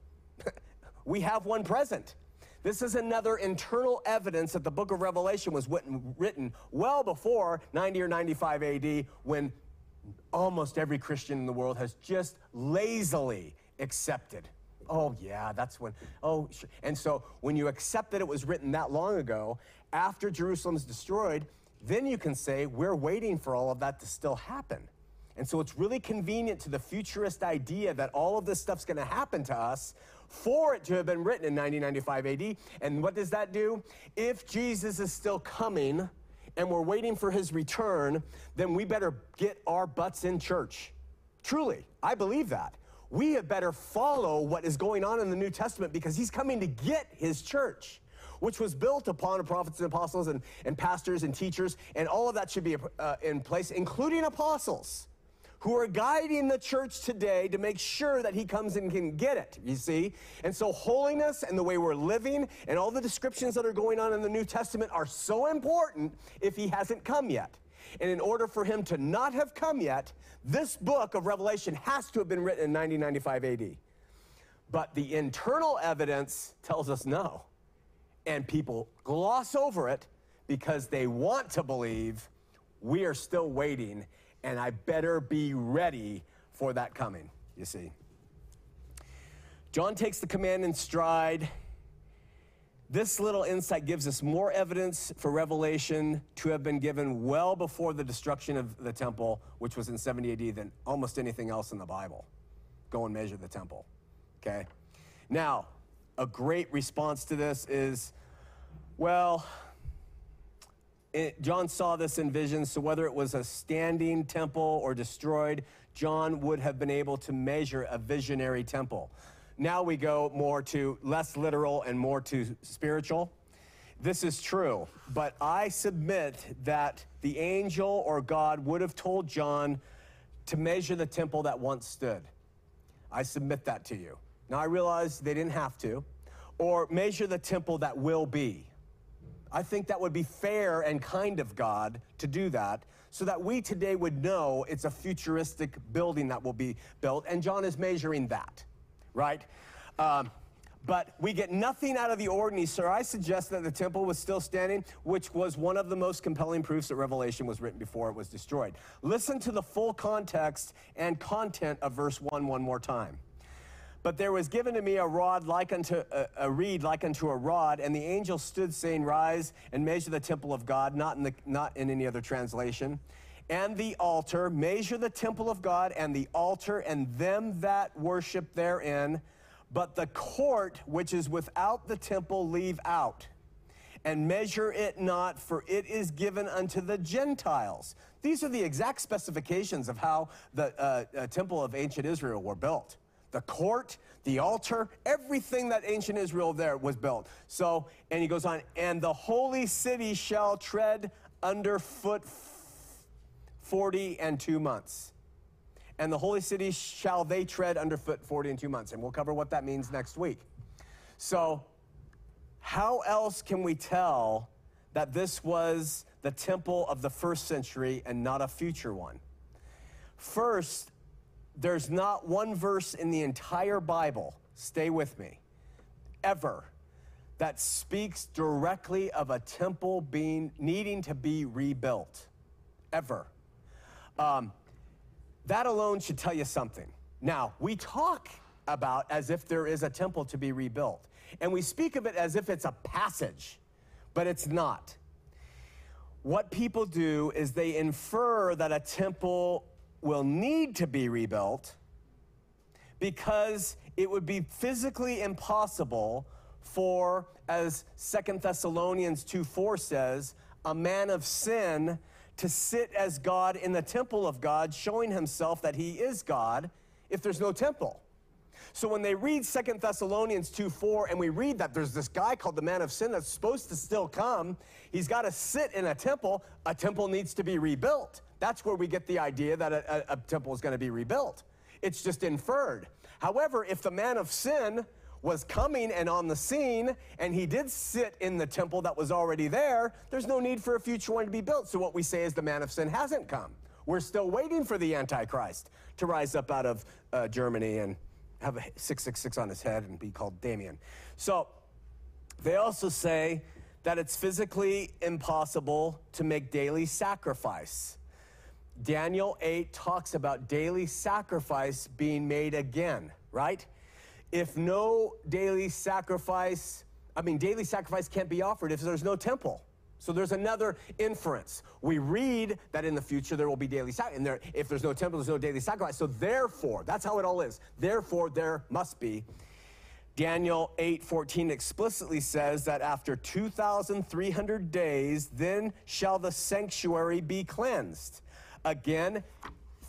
we have one present. This is another internal evidence that the book of Revelation was written well before 90 or 95 AD when almost every Christian in the world has just lazily accepted. Oh, yeah, that's when, oh, sure. And so when you accept that it was written that long ago, after Jerusalem's destroyed, then you can say, we're waiting for all of that to still happen. And so it's really convenient to the futurist idea that all of this stuff's going to happen to us for it to have been written in 1995 AD. And what does that do? If Jesus is still coming, and we're waiting for his return, then we better get our butts in church. Truly, I believe that. We had better follow what is going on in the New Testament because he's coming to get his church, which was built upon prophets and apostles and, and pastors and teachers, and all of that should be uh, in place, including apostles who are guiding the church today to make sure that he comes and can get it, you see? And so, holiness and the way we're living and all the descriptions that are going on in the New Testament are so important if he hasn't come yet. And in order for him to not have come yet, this book of Revelation has to have been written in 1995 AD. But the internal evidence tells us no. And people gloss over it because they want to believe we are still waiting and I better be ready for that coming, you see. John takes the command in stride. This little insight gives us more evidence for Revelation to have been given well before the destruction of the temple, which was in 70 AD, than almost anything else in the Bible. Go and measure the temple. Okay? Now, a great response to this is well, it, John saw this in visions, so whether it was a standing temple or destroyed, John would have been able to measure a visionary temple. Now we go more to less literal and more to spiritual. This is true, but I submit that the angel or God would have told John to measure the temple that once stood. I submit that to you. Now I realize they didn't have to, or measure the temple that will be. I think that would be fair and kind of God to do that so that we today would know it's a futuristic building that will be built. And John is measuring that, right? Um, but we get nothing out of the ordinary, sir. I suggest that the temple was still standing, which was one of the most compelling proofs that Revelation was written before it was destroyed. Listen to the full context and content of verse 1 one more time. But there was given to me a rod like unto a, a, reed like unto a rod, and the angel stood saying, Rise and measure the temple of God, not in the not in any other translation. And the altar, measure the temple of God and the altar and them that worship therein, but the court which is without the temple leave out. And measure it not, for it is given unto the Gentiles. These are the exact specifications of how the uh, uh, temple of ancient Israel were built. The court, the altar, everything that ancient Israel there was built. So, and he goes on, and the holy city shall tread underfoot 40 and two months. And the holy city shall they tread underfoot 40 and two months. And we'll cover what that means next week. So, how else can we tell that this was the temple of the first century and not a future one? First, there's not one verse in the entire Bible, stay with me, ever, that speaks directly of a temple being needing to be rebuilt. Ever. Um, that alone should tell you something. Now, we talk about as if there is a temple to be rebuilt, and we speak of it as if it's a passage, but it's not. What people do is they infer that a temple will need to be rebuilt because it would be physically impossible for, as Second Thessalonians 2 4 says, a man of sin to sit as God in the temple of God, showing himself that he is God if there's no temple. So when they read Second Thessalonians 2 4, and we read that there's this guy called the man of sin that's supposed to still come, he's got to sit in a temple, a temple needs to be rebuilt. That's where we get the idea that a, a, a temple is going to be rebuilt. It's just inferred. However, if the man of sin was coming and on the scene, and he did sit in the temple that was already there, there's no need for a future one to be built. So what we say is the man of sin hasn't come. We're still waiting for the Antichrist to rise up out of uh, Germany and have a 666 on his head and be called Damien. So they also say that it's physically impossible to make daily sacrifice. Daniel 8 talks about daily sacrifice being made again, right? If no daily sacrifice, I mean, daily sacrifice can't be offered if there's no temple. So there's another inference. We read that in the future there will be daily sacrifice. And there, if there's no temple, there's no daily sacrifice. So therefore, that's how it all is. Therefore, there must be. Daniel 8:14 explicitly says that after 2,300 days, then shall the sanctuary be cleansed. Again,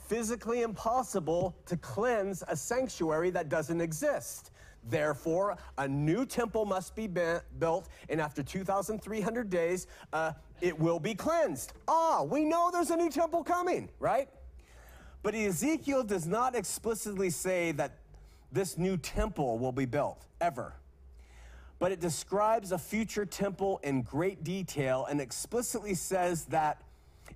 physically impossible to cleanse a sanctuary that doesn't exist. Therefore, a new temple must be built, and after 2,300 days, uh, it will be cleansed. Ah, we know there's a new temple coming, right? But Ezekiel does not explicitly say that this new temple will be built, ever. But it describes a future temple in great detail and explicitly says that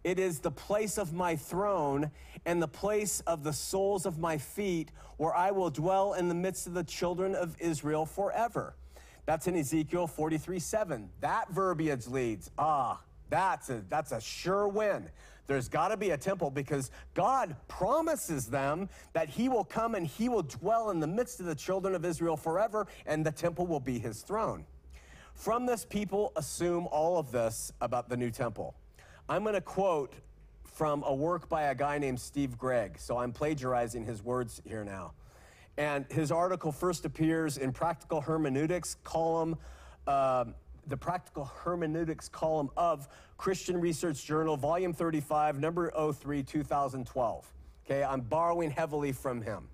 it is the place of my throne and the place of the soles of my feet, where I will dwell in the midst of the children of Israel forever. That's in Ezekiel 43 7. That verbiage leads, ah, that's a, that's a sure win. There's got to be a temple because God promises them that He will come and He will dwell in the midst of the children of Israel forever, and the temple will be His throne. From this, people assume all of this about the new temple. I'm going to quote from a work by a guy named Steve Gregg. So I'm plagiarizing his words here now. And his article first appears in Practical Hermeneutics column, uh, the Practical Hermeneutics column of Christian Research Journal, volume 35, number 03, 2012. Okay, I'm borrowing heavily from him.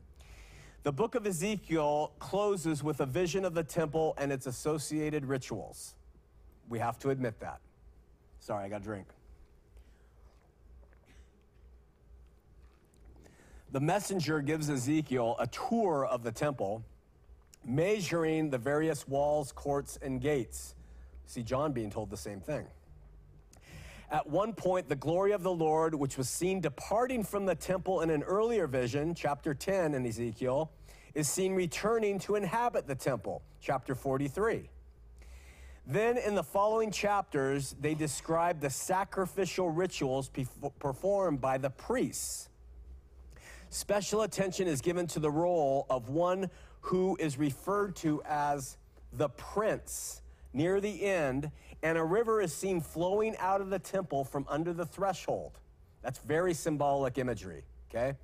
The book of Ezekiel closes with a vision of the temple and its associated rituals. We have to admit that. Sorry, I got a drink. The messenger gives Ezekiel a tour of the temple, measuring the various walls, courts, and gates. See John being told the same thing. At one point, the glory of the Lord, which was seen departing from the temple in an earlier vision, chapter 10 in Ezekiel, is seen returning to inhabit the temple, chapter 43. Then in the following chapters, they describe the sacrificial rituals performed by the priests Special attention is given to the role of one who is referred to as the prince near the end, and a river is seen flowing out of the temple from under the threshold. That's very symbolic imagery, okay?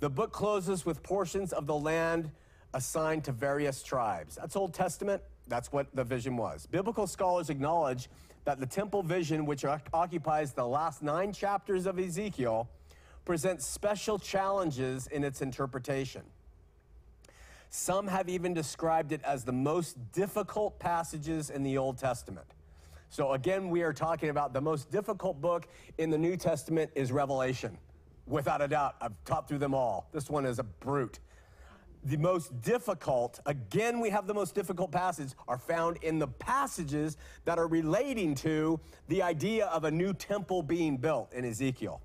The book closes with portions of the land assigned to various tribes. That's Old Testament. That's what the vision was. Biblical scholars acknowledge that the temple vision, which occupies the last nine chapters of Ezekiel, presents special challenges in its interpretation. Some have even described it as the most difficult passages in the Old Testament. So, again, we are talking about the most difficult book in the New Testament is Revelation. Without a doubt, I've taught through them all. This one is a brute. The most difficult, again, we have the most difficult passages, are found in the passages that are relating to the idea of a new temple being built in Ezekiel.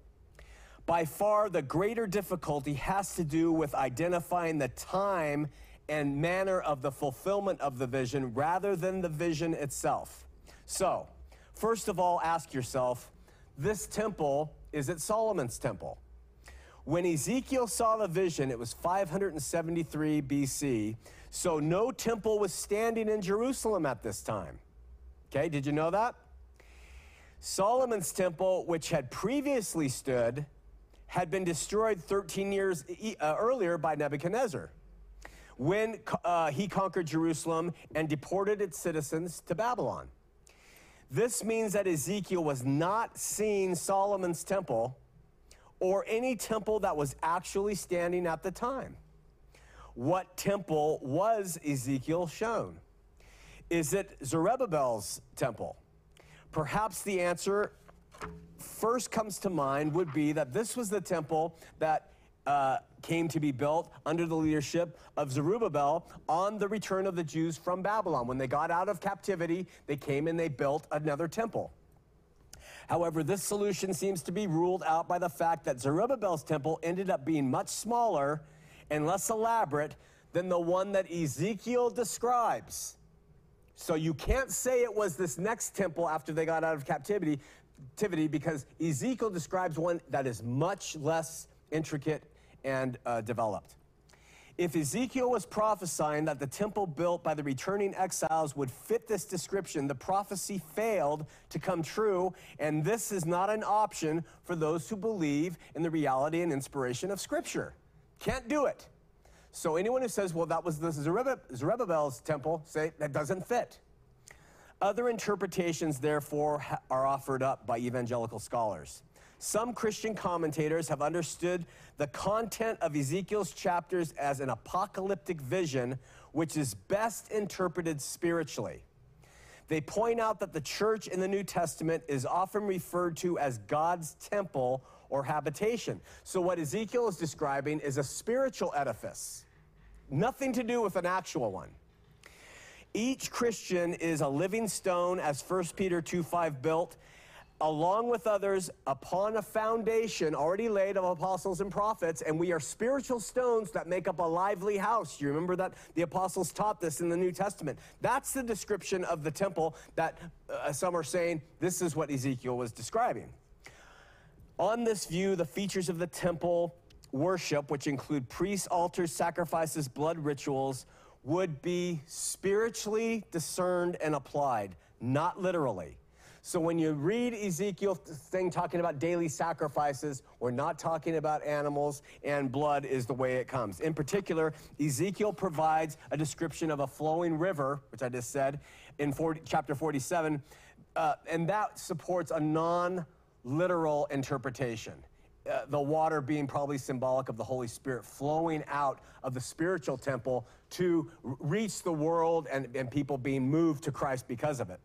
By far, the greater difficulty has to do with identifying the time and manner of the fulfillment of the vision rather than the vision itself. So, first of all, ask yourself this temple, is it Solomon's temple? When Ezekiel saw the vision, it was 573 BC, so no temple was standing in Jerusalem at this time. Okay, did you know that? Solomon's temple, which had previously stood, had been destroyed 13 years uh, earlier by Nebuchadnezzar when uh, he conquered Jerusalem and deported its citizens to Babylon. This means that Ezekiel was not seeing Solomon's temple or any temple that was actually standing at the time. What temple was Ezekiel shown? Is it Zerubbabel's temple? Perhaps the answer first comes to mind would be that this was the temple that uh, came to be built under the leadership of Zerubbabel on the return of the Jews from Babylon. When they got out of captivity, they came and they built another temple. However, this solution seems to be ruled out by the fact that Zerubbabel's temple ended up being much smaller and less elaborate than the one that Ezekiel describes. So you can't say it was this next temple after they got out of captivity, because Ezekiel describes one that is much less intricate and uh, developed. If Ezekiel was prophesying that the temple built by the returning exiles would fit this description, the prophecy failed to come true, and this is not an option for those who believe in the reality and inspiration of Scripture. Can't do it. So anyone who says, well, that was the Zerubbabel's temple, say that doesn't fit. Other interpretations, therefore, are offered up by evangelical scholars. Some Christian commentators have understood the content of Ezekiel's chapters as an apocalyptic vision, which is best interpreted spiritually. They point out that the church in the New Testament is often referred to as God's temple or habitation. So, what Ezekiel is describing is a spiritual edifice, nothing to do with an actual one. Each Christian is a living stone, as 1 Peter 2 5 built, along with others upon a foundation already laid of apostles and prophets, and we are spiritual stones that make up a lively house. You remember that the apostles taught this in the New Testament. That's the description of the temple that uh, some are saying this is what Ezekiel was describing. On this view, the features of the temple worship, which include priests, altars, sacrifices, blood rituals, would be spiritually discerned and applied, not literally. So when you read Ezekiel thing talking about daily sacrifices, we're not talking about animals and blood is the way it comes. In particular, Ezekiel provides a description of a flowing river, which I just said in 40, chapter 47, uh, and that supports a non-literal interpretation. Uh, the water being probably symbolic of the Holy Spirit flowing out of the spiritual temple to reach the world and, and people being moved to Christ because of it.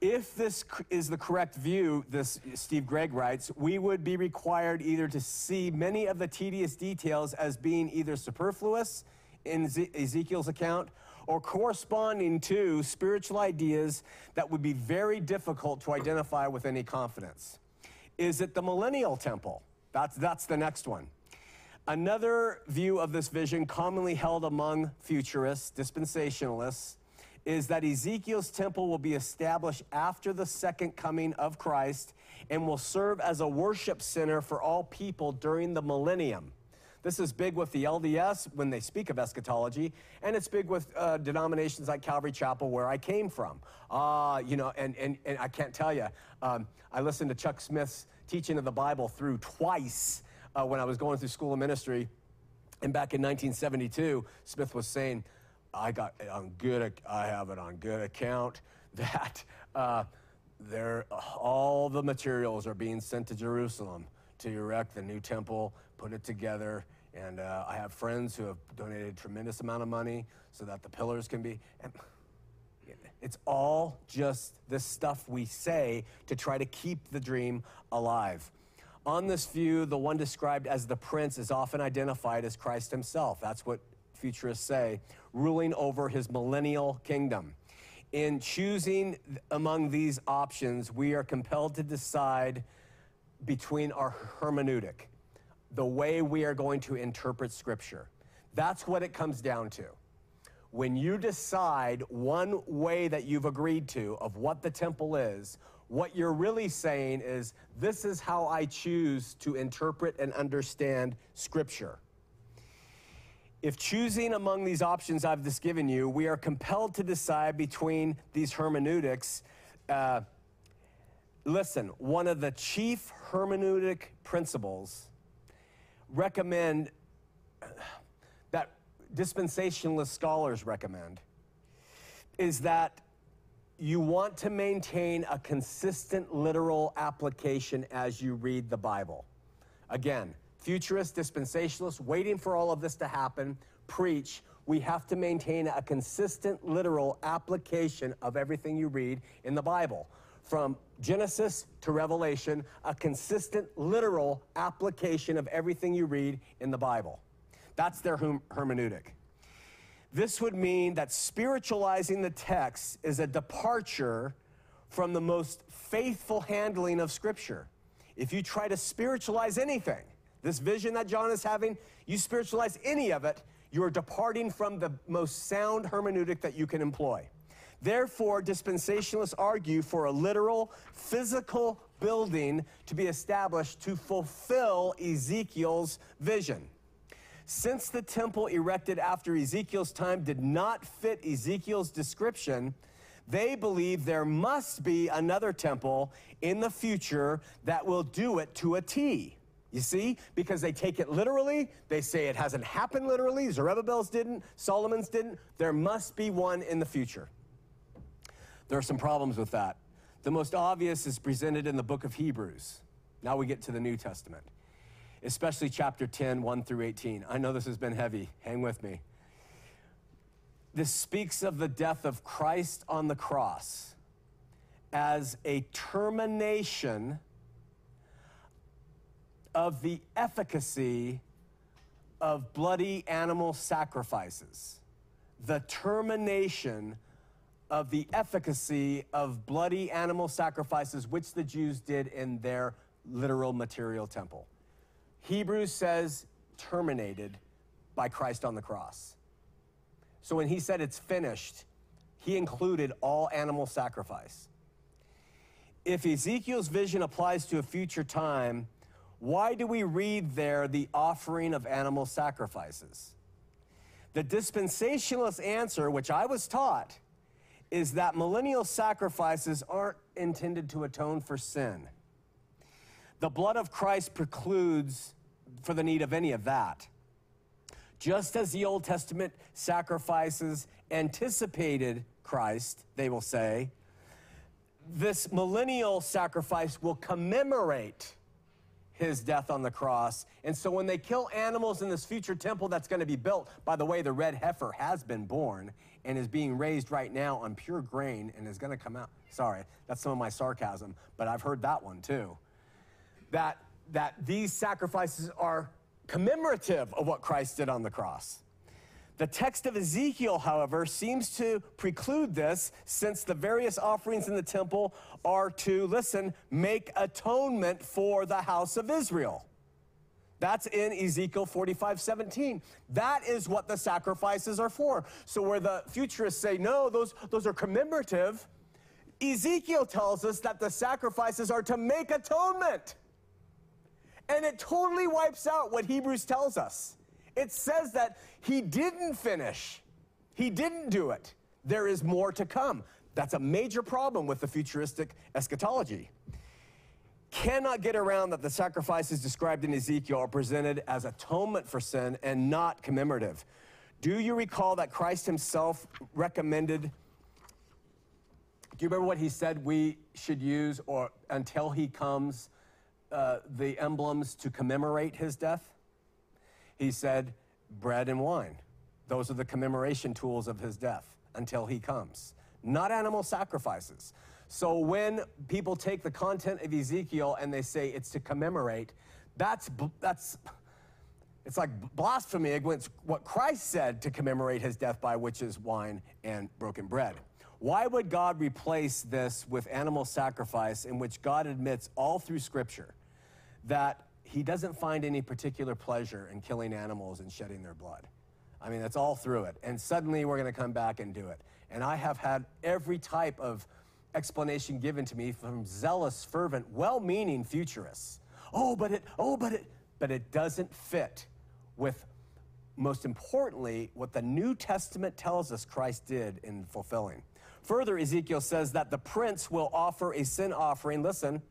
If this is the correct view, this Steve Gregg writes, we would be required either to see many of the tedious details as being either superfluous in Ezekiel's account or corresponding to spiritual ideas that would be very difficult to identify with any confidence. Is it the millennial temple? That's, that's the next one. Another view of this vision commonly held among futurists, dispensationalists, is that Ezekiel's temple will be established after the second coming of Christ and will serve as a worship center for all people during the millennium. This is big with the LDS when they speak of eschatology, and it's big with uh, denominations like Calvary Chapel, where I came from. Uh, you know, and, and, and I can't tell you, um, I listened to Chuck Smith's teaching of the Bible through twice uh, when I was going through school of ministry. And back in 1972, Smith was saying, I got on good. I have it on good account that uh, all the materials are being sent to Jerusalem to erect the new temple, put it together, And uh, I have friends who have donated a tremendous amount of money so that the pillars can be. And it's all just this stuff we say to try to keep the dream alive. On this view, the one described as the prince is often identified as Christ himself. That's what futurists say, ruling over his millennial kingdom. In choosing among these options, we are compelled to decide between our hermeneutic, the way we are going to interpret Scripture. That's what it comes down to. When you decide one way that you've agreed to of what the temple is, what you're really saying is, this is how I choose to interpret and understand Scripture. If choosing among these options I've just given you, we are compelled to decide between these hermeneutics. Uh, listen, one of the chief hermeneutic principles recommend that dispensationalist scholars recommend is that you want to maintain a consistent literal application as you read the Bible. Again, futurists, dispensationalists, waiting for all of this to happen, preach, we have to maintain a consistent literal application of everything you read in the Bible. From Genesis to Revelation, a consistent literal application of everything you read in the Bible. That's their hermeneutic. This would mean that spiritualizing the text is a departure from the most faithful handling of Scripture. If you try to spiritualize anything, this vision that John is having, you spiritualize any of it, you are departing from the most sound hermeneutic that you can employ. Therefore, dispensationalists argue for a literal, physical building to be established to fulfill Ezekiel's vision. Since the temple erected after Ezekiel's time did not fit Ezekiel's description, they believe there must be another temple in the future that will do it to a T. You see? Because they take it literally. They say it hasn't happened literally. Zerubbabel's didn't. Solomon's didn't. There must be one in the future. There are some problems with that. The most obvious is presented in the book of Hebrews. Now we get to the New Testament, especially chapter 10, 1 through 18. I know this has been heavy. Hang with me. This speaks of the death of Christ on the cross as a termination of the efficacy of bloody animal sacrifices, the termination of the efficacy of bloody animal sacrifices, which the Jews did in their literal material temple. Hebrews says terminated by Christ on the cross. So when he said it's finished, he included all animal sacrifice. If Ezekiel's vision applies to a future time, why do we read there the offering of animal sacrifices? The dispensationalist answer, which I was taught, is that millennial sacrifices aren't intended to atone for sin. The blood of Christ precludes for the need of any of that. Just as the Old Testament sacrifices anticipated Christ, they will say, this millennial sacrifice will commemorate his death on the cross. And so when they kill animals in this future temple that's going to be built, by the way, the red heifer has been born and is being raised right now on pure grain and is going to come out. Sorry, that's some of my sarcasm, but I've heard that one too. That that these sacrifices are commemorative of what Christ did on the cross. The text of Ezekiel, however, seems to preclude this since the various offerings in the temple are to, listen, make atonement for the house of Israel. That's in Ezekiel 45 17. That is what the sacrifices are for. So, where the futurists say, no, those, those are commemorative, Ezekiel tells us that the sacrifices are to make atonement. And it totally wipes out what Hebrews tells us. It says that he didn't finish, he didn't do it. There is more to come. That's a major problem with the futuristic eschatology. Cannot get around that the sacrifices described in Ezekiel are presented as atonement for sin and not commemorative. Do you recall that Christ himself recommended? Do you remember what he said we should use or until he comes, uh, the emblems to commemorate his death? He said, bread and wine. Those are the commemoration tools of his death until he comes, not animal sacrifices. So when people take the content of Ezekiel and they say it's to commemorate, that's, that's, it's like blasphemy against what Christ said to commemorate his death by, which is wine and broken bread. Why would God replace this with animal sacrifice, in which God admits all through Scripture that he doesn't find any particular pleasure in killing animals and shedding their blood? I mean, that's all through it. And suddenly we're going to come back and do it. And I have had every type of explanation given to me from zealous, fervent, well meaning futurists. Oh, but it, oh, but it, but it doesn't fit with, most importantly, what the New Testament tells us Christ did in fulfilling. Further, Ezekiel says that the prince will offer a sin offering. Listen,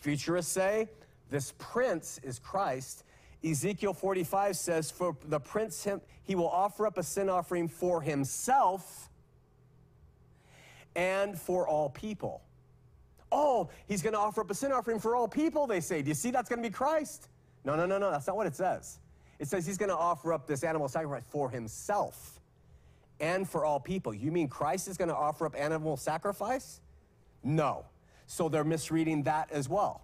futurists say this prince is Christ. Ezekiel 45 says, For the prince, him, he will offer up a sin offering for himself and for all people. Oh, he's going to offer up a sin offering for all people, they say. Do you see that's going to be Christ? No, no, no, no. That's not what it says. It says he's going to offer up this animal sacrifice for himself and for all people. You mean Christ is going to offer up animal sacrifice? No. So they're misreading that as well.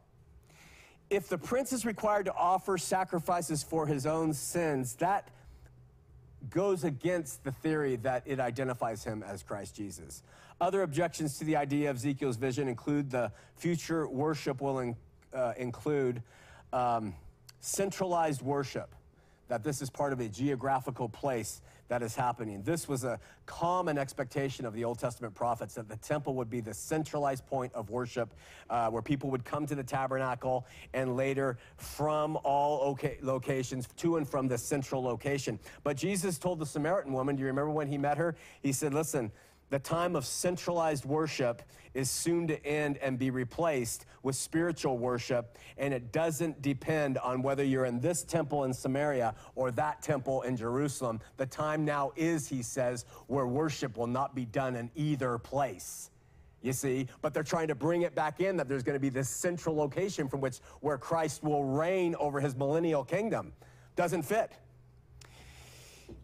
If the prince is required to offer sacrifices for his own sins, that goes against the theory that it identifies him as Christ Jesus. Other objections to the idea of Ezekiel's vision include the future worship will in, uh, include um, centralized worship, that this is part of a geographical place that is happening. This was a common expectation of the Old Testament prophets that the temple would be the centralized point of worship uh, where people would come to the tabernacle and later from all locations to and from the central location. But Jesus told the Samaritan woman, do you remember when he met her? He said, Listen, the time of centralized worship is soon to end and be replaced with spiritual worship, and it doesn't depend on whether you're in this temple in Samaria or that temple in Jerusalem. The time now is, he says, where worship will not be done in either place. You see, but they're trying to bring it back in that there's going to be this central location from which where Christ will reign over his millennial kingdom. Doesn't fit.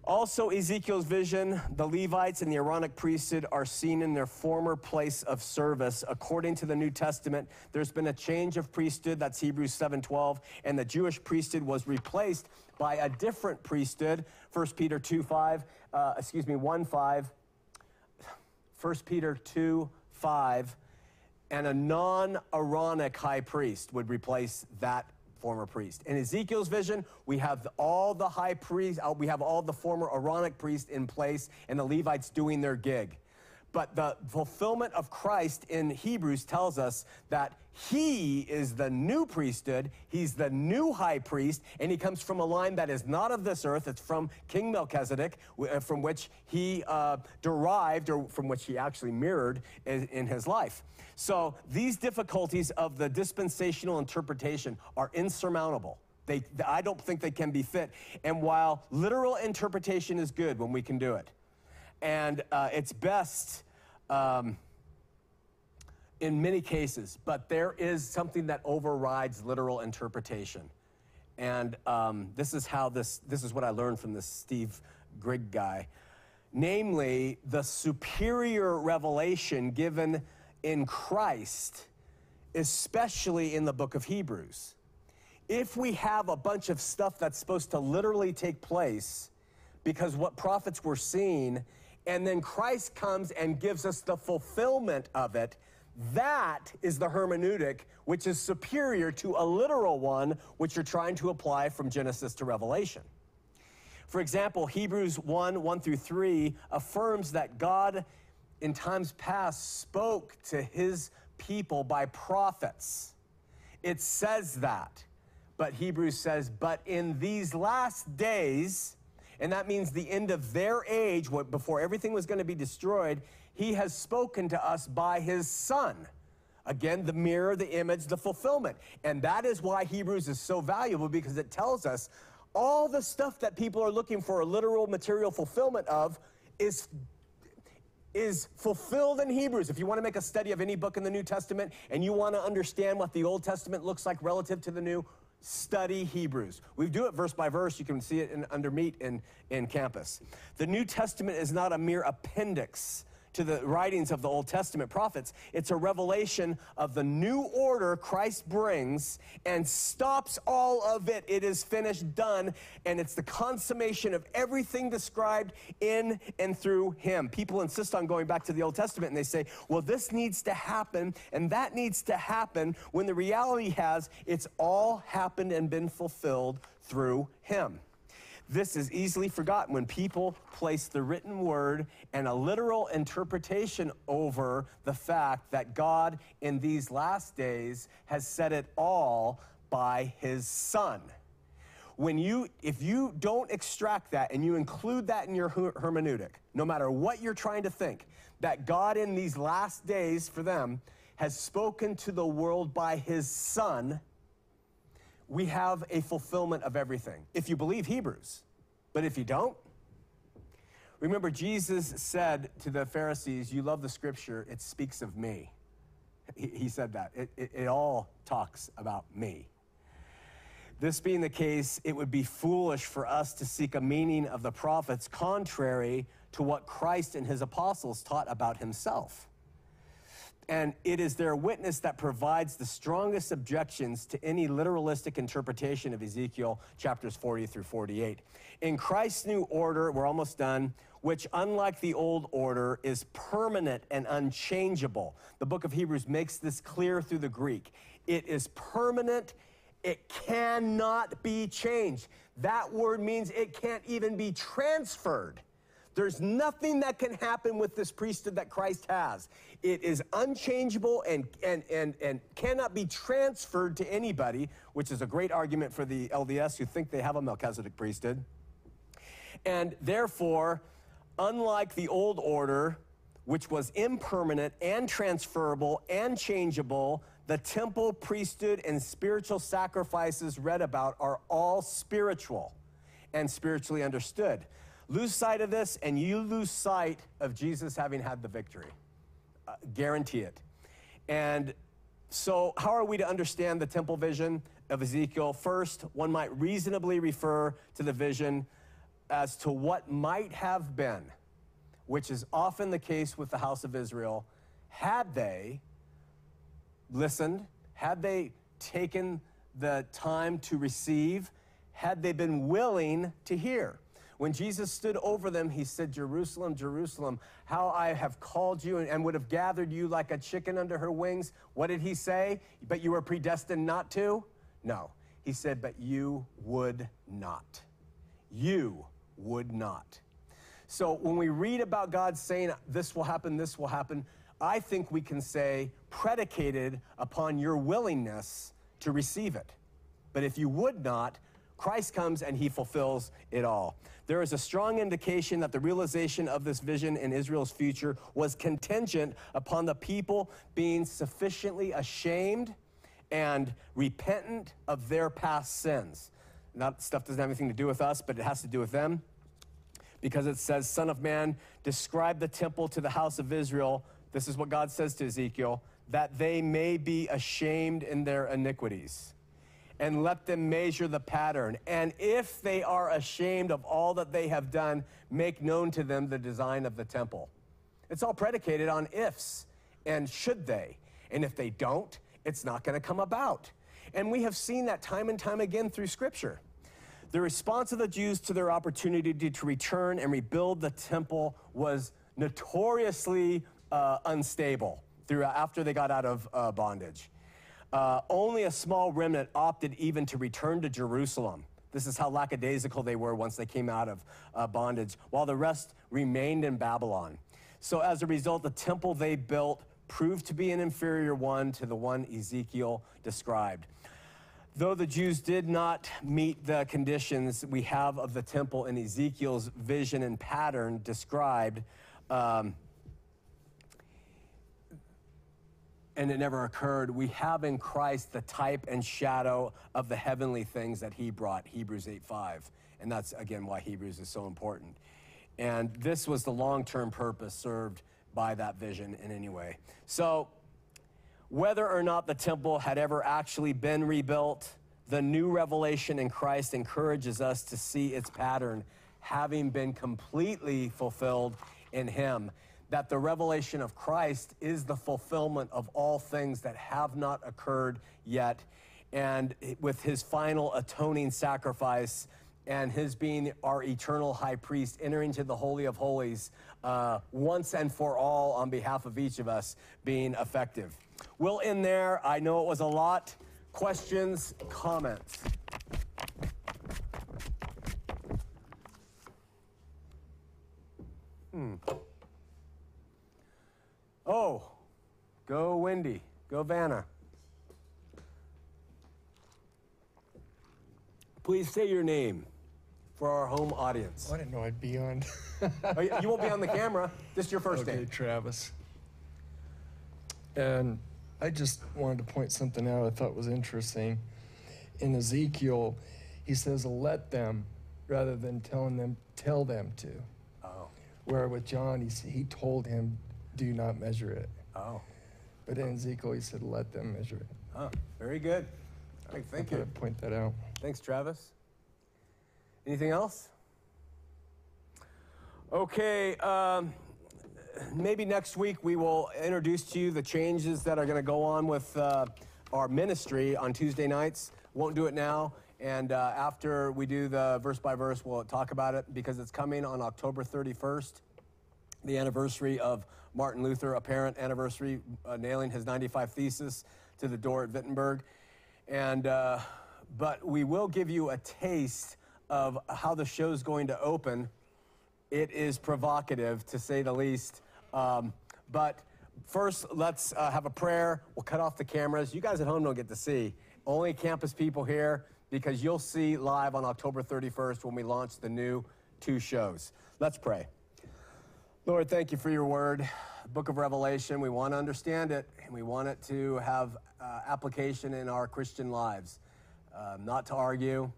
Also, Ezekiel's vision, the Levites and the Aaronic priesthood are seen in their former place of service. According to the New Testament, there's been a change of priesthood, that's Hebrews 7:12, and the Jewish priesthood was replaced by a different priesthood, 1 Peter 2:5, uh, excuse me, 1:5, 1 Peter 2:5, and a non-Aaronic high priest would replace that former priest. In Ezekiel's vision, we have all the high priests, uh, we have all the former Aaronic priests in place, and the Levites doing their gig. But the fulfillment of Christ in Hebrews tells us that he is the new priesthood, he's the new high priest, and he comes from a line that is not of this earth. It's from King Melchizedek, uh, from which he uh, derived, or from which he actually mirrored in, in his life. So these difficulties of the dispensational interpretation are insurmountable. They, I don't think they can be fit. And while literal interpretation is good when we can do it, and uh, it's best um, in many cases, but there is something that overrides literal interpretation. And um, this is how this, this is what I learned from this Steve Gregg guy. Namely, the superior revelation given in Christ, especially in the book of Hebrews. If we have a bunch of stuff that's supposed to literally take place because what prophets were seeing, and then Christ comes and gives us the fulfillment of it, that is the hermeneutic which is superior to a literal one which you're trying to apply from Genesis to Revelation. For example, Hebrews 1 1 through 3 affirms that God in times past spoke to his people by prophets. It says that. But Hebrews says, but in these last days, and that means the end of their age, what, before everything was going to be destroyed, he has spoken to us by his son. Again, the mirror, the image, the fulfillment. And that is why Hebrews is so valuable because it tells us all the stuff that people are looking for a literal material fulfillment of is is fulfilled in Hebrews. If you want to make a study of any book in the New Testament and you want to understand what the Old Testament looks like relative to the New, study Hebrews. We do it verse by verse. You can see it in, under meet in, in campus. The New Testament is not a mere appendix to the writings of the Old Testament prophets. It's a revelation of the new order Christ brings and stops all of it. It is finished, done, and it's the consummation of everything described in and through Him. People insist on going back to the Old Testament and they say, well, this needs to happen and that needs to happen when the reality has it's all happened and been fulfilled through Him. This is easily forgotten when people place the written word and a literal interpretation over the fact that God in these last days has said it all by his son. When you if you don't extract that and you include that in your hermeneutic, no matter what you're trying to think, that God in these last days for them has spoken to the world by his son, we have a fulfillment of everything. If you believe Hebrews. But if you don't, remember Jesus said to the Pharisees, You love the scripture, it speaks of me. He, he said that. It, it, it all talks about me. This being the case, it would be foolish for us to seek a meaning of the prophets contrary to what Christ and his apostles taught about himself. And it is their witness that provides the strongest objections to any literalistic interpretation of Ezekiel chapters 40 through 48. In Christ's new order, we're almost done, which, unlike the old order, is permanent and unchangeable. The book of Hebrews makes this clear through the Greek. It is permanent, it cannot be changed. That word means it can't even be transferred. There's nothing that can happen with this priesthood that Christ has. It is unchangeable and, and, and, and cannot be transferred to anybody, which is a great argument for the LDS who think they have a Melchizedek priesthood. And therefore, unlike the old order, which was impermanent and transferable and changeable, the temple, priesthood, and spiritual sacrifices read about are all spiritual and spiritually understood. Lose sight of this, and you lose sight of Jesus having had the victory. Uh, guarantee it. And so, how are we to understand the temple vision of Ezekiel? First, one might reasonably refer to the vision as to what might have been, which is often the case with the house of Israel, had they listened, had they taken the time to receive, had they been willing to hear. When Jesus stood over them, he said, Jerusalem, Jerusalem, how I have called you and would have gathered you like a chicken under her wings. What did he say? But you were predestined not to? No. He said, But you would not. You would not. So when we read about God saying, This will happen, this will happen, I think we can say, predicated upon your willingness to receive it. But if you would not, Christ comes and he fulfills it all. There is a strong indication that the realization of this vision in Israel's future was contingent upon the people being sufficiently ashamed and repentant of their past sins. That stuff doesn't have anything to do with us, but it has to do with them. Because it says, Son of man, describe the temple to the house of Israel. This is what God says to Ezekiel, that they may be ashamed in their iniquities and let them measure the pattern. And if they are ashamed of all that they have done, make known to them the design of the temple. It's all predicated on ifs and should they. And if they don't, it's not going to come about. And we have seen that time and time again through Scripture. The response of the Jews to their opportunity to return and rebuild the temple was notoriously uh, unstable through, after they got out of uh, bondage. Uh, only a small remnant opted even to return to Jerusalem. This is how lackadaisical they were once they came out of uh, bondage, while the rest remained in Babylon. So, as a result, the temple they built proved to be an inferior one to the one Ezekiel described. Though the Jews did not meet the conditions we have of the temple in Ezekiel's vision and pattern described, um, and it never occurred, we have in Christ the type and shadow of the heavenly things that he brought, Hebrews 8 5. And that's again why Hebrews is so important. And this was the long-term purpose served by that vision in any way. So whether or not the temple had ever actually been rebuilt, The new revelation in Christ encourages us to see its pattern having been completely fulfilled in Him. That the revelation of Christ is the fulfillment of all things that have not occurred yet. And with His final atoning sacrifice, and his being our eternal high priest, entering into the Holy of Holies uh, once and for all on behalf of each of us, being effective. We'll end there. I know it was a lot. Questions, comments? Hmm. Oh, go Wendy. Go Vanna. Please say your name for our home audience. Oh, I didn't know I'd be on. Oh, you you won't be on the camera. This is your first okay, name. Travis. And I just wanted to point something out I thought was interesting. In Ezekiel, he says, "Let them," rather than telling them, "Tell them to." Oh, Where with John, he he told him, "Do not measure it." oh, But in Ezekiel, he said, "Let them measure it." oh. Very good. All right, thank I you. Point that out. Thanks, Travis. Anything else? Okay, um, maybe next week we will introduce to you the changes that are going to go on with uh, our ministry on Tuesday nights. Won't do it now. And uh, after we do the verse by verse, we'll talk about it because it's coming on October 31st, the anniversary of Martin Luther, apparent anniversary, uh, nailing his 95 thesis to the door at Wittenberg. And, uh, but we will give you a taste of how the show's going to open. It is provocative, to say the least. Um, but first, let's uh, have a prayer. We'll cut off the cameras. You guys at home don't get to see. Only campus people here because you'll see live on October 31st when we launch the new two shows. Let's pray. Lord, thank you for your word, book of Revelation. We want to understand it, and we want it to have uh, application in our Christian lives. Um, not to argue,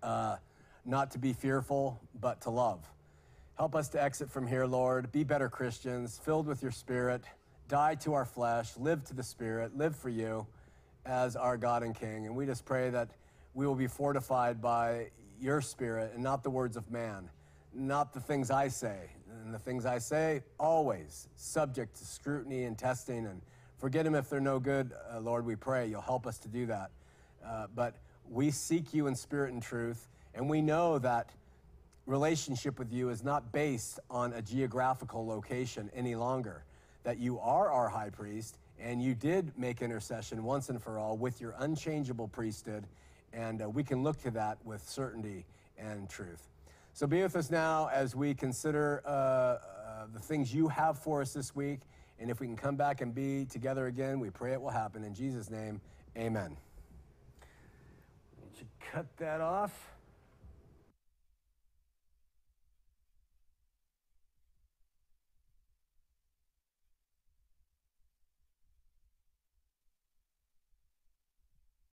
uh, not to be fearful, but to love. Help us to exit from here, Lord. Be better Christians, filled with your Spirit, die to our flesh, live to the Spirit, live for you as our God and King. And we just pray that we will be fortified by your Spirit and not the words of man, not the things I say. And the things I say, always subject to scrutiny and testing. And forget them if they're no good, uh, Lord, we pray. You'll help us to do that. Uh, but we seek you in spirit and truth, and we know that relationship with you is not based on a geographical location any longer. That you are our high priest, and you did make intercession once and for all with your unchangeable priesthood, and uh, we can look to that with certainty and truth. So be with us now as we consider uh, uh, the things you have for us this week, and if we can come back and be together again, we pray it will happen. In Jesus' name, amen. Should cut that off.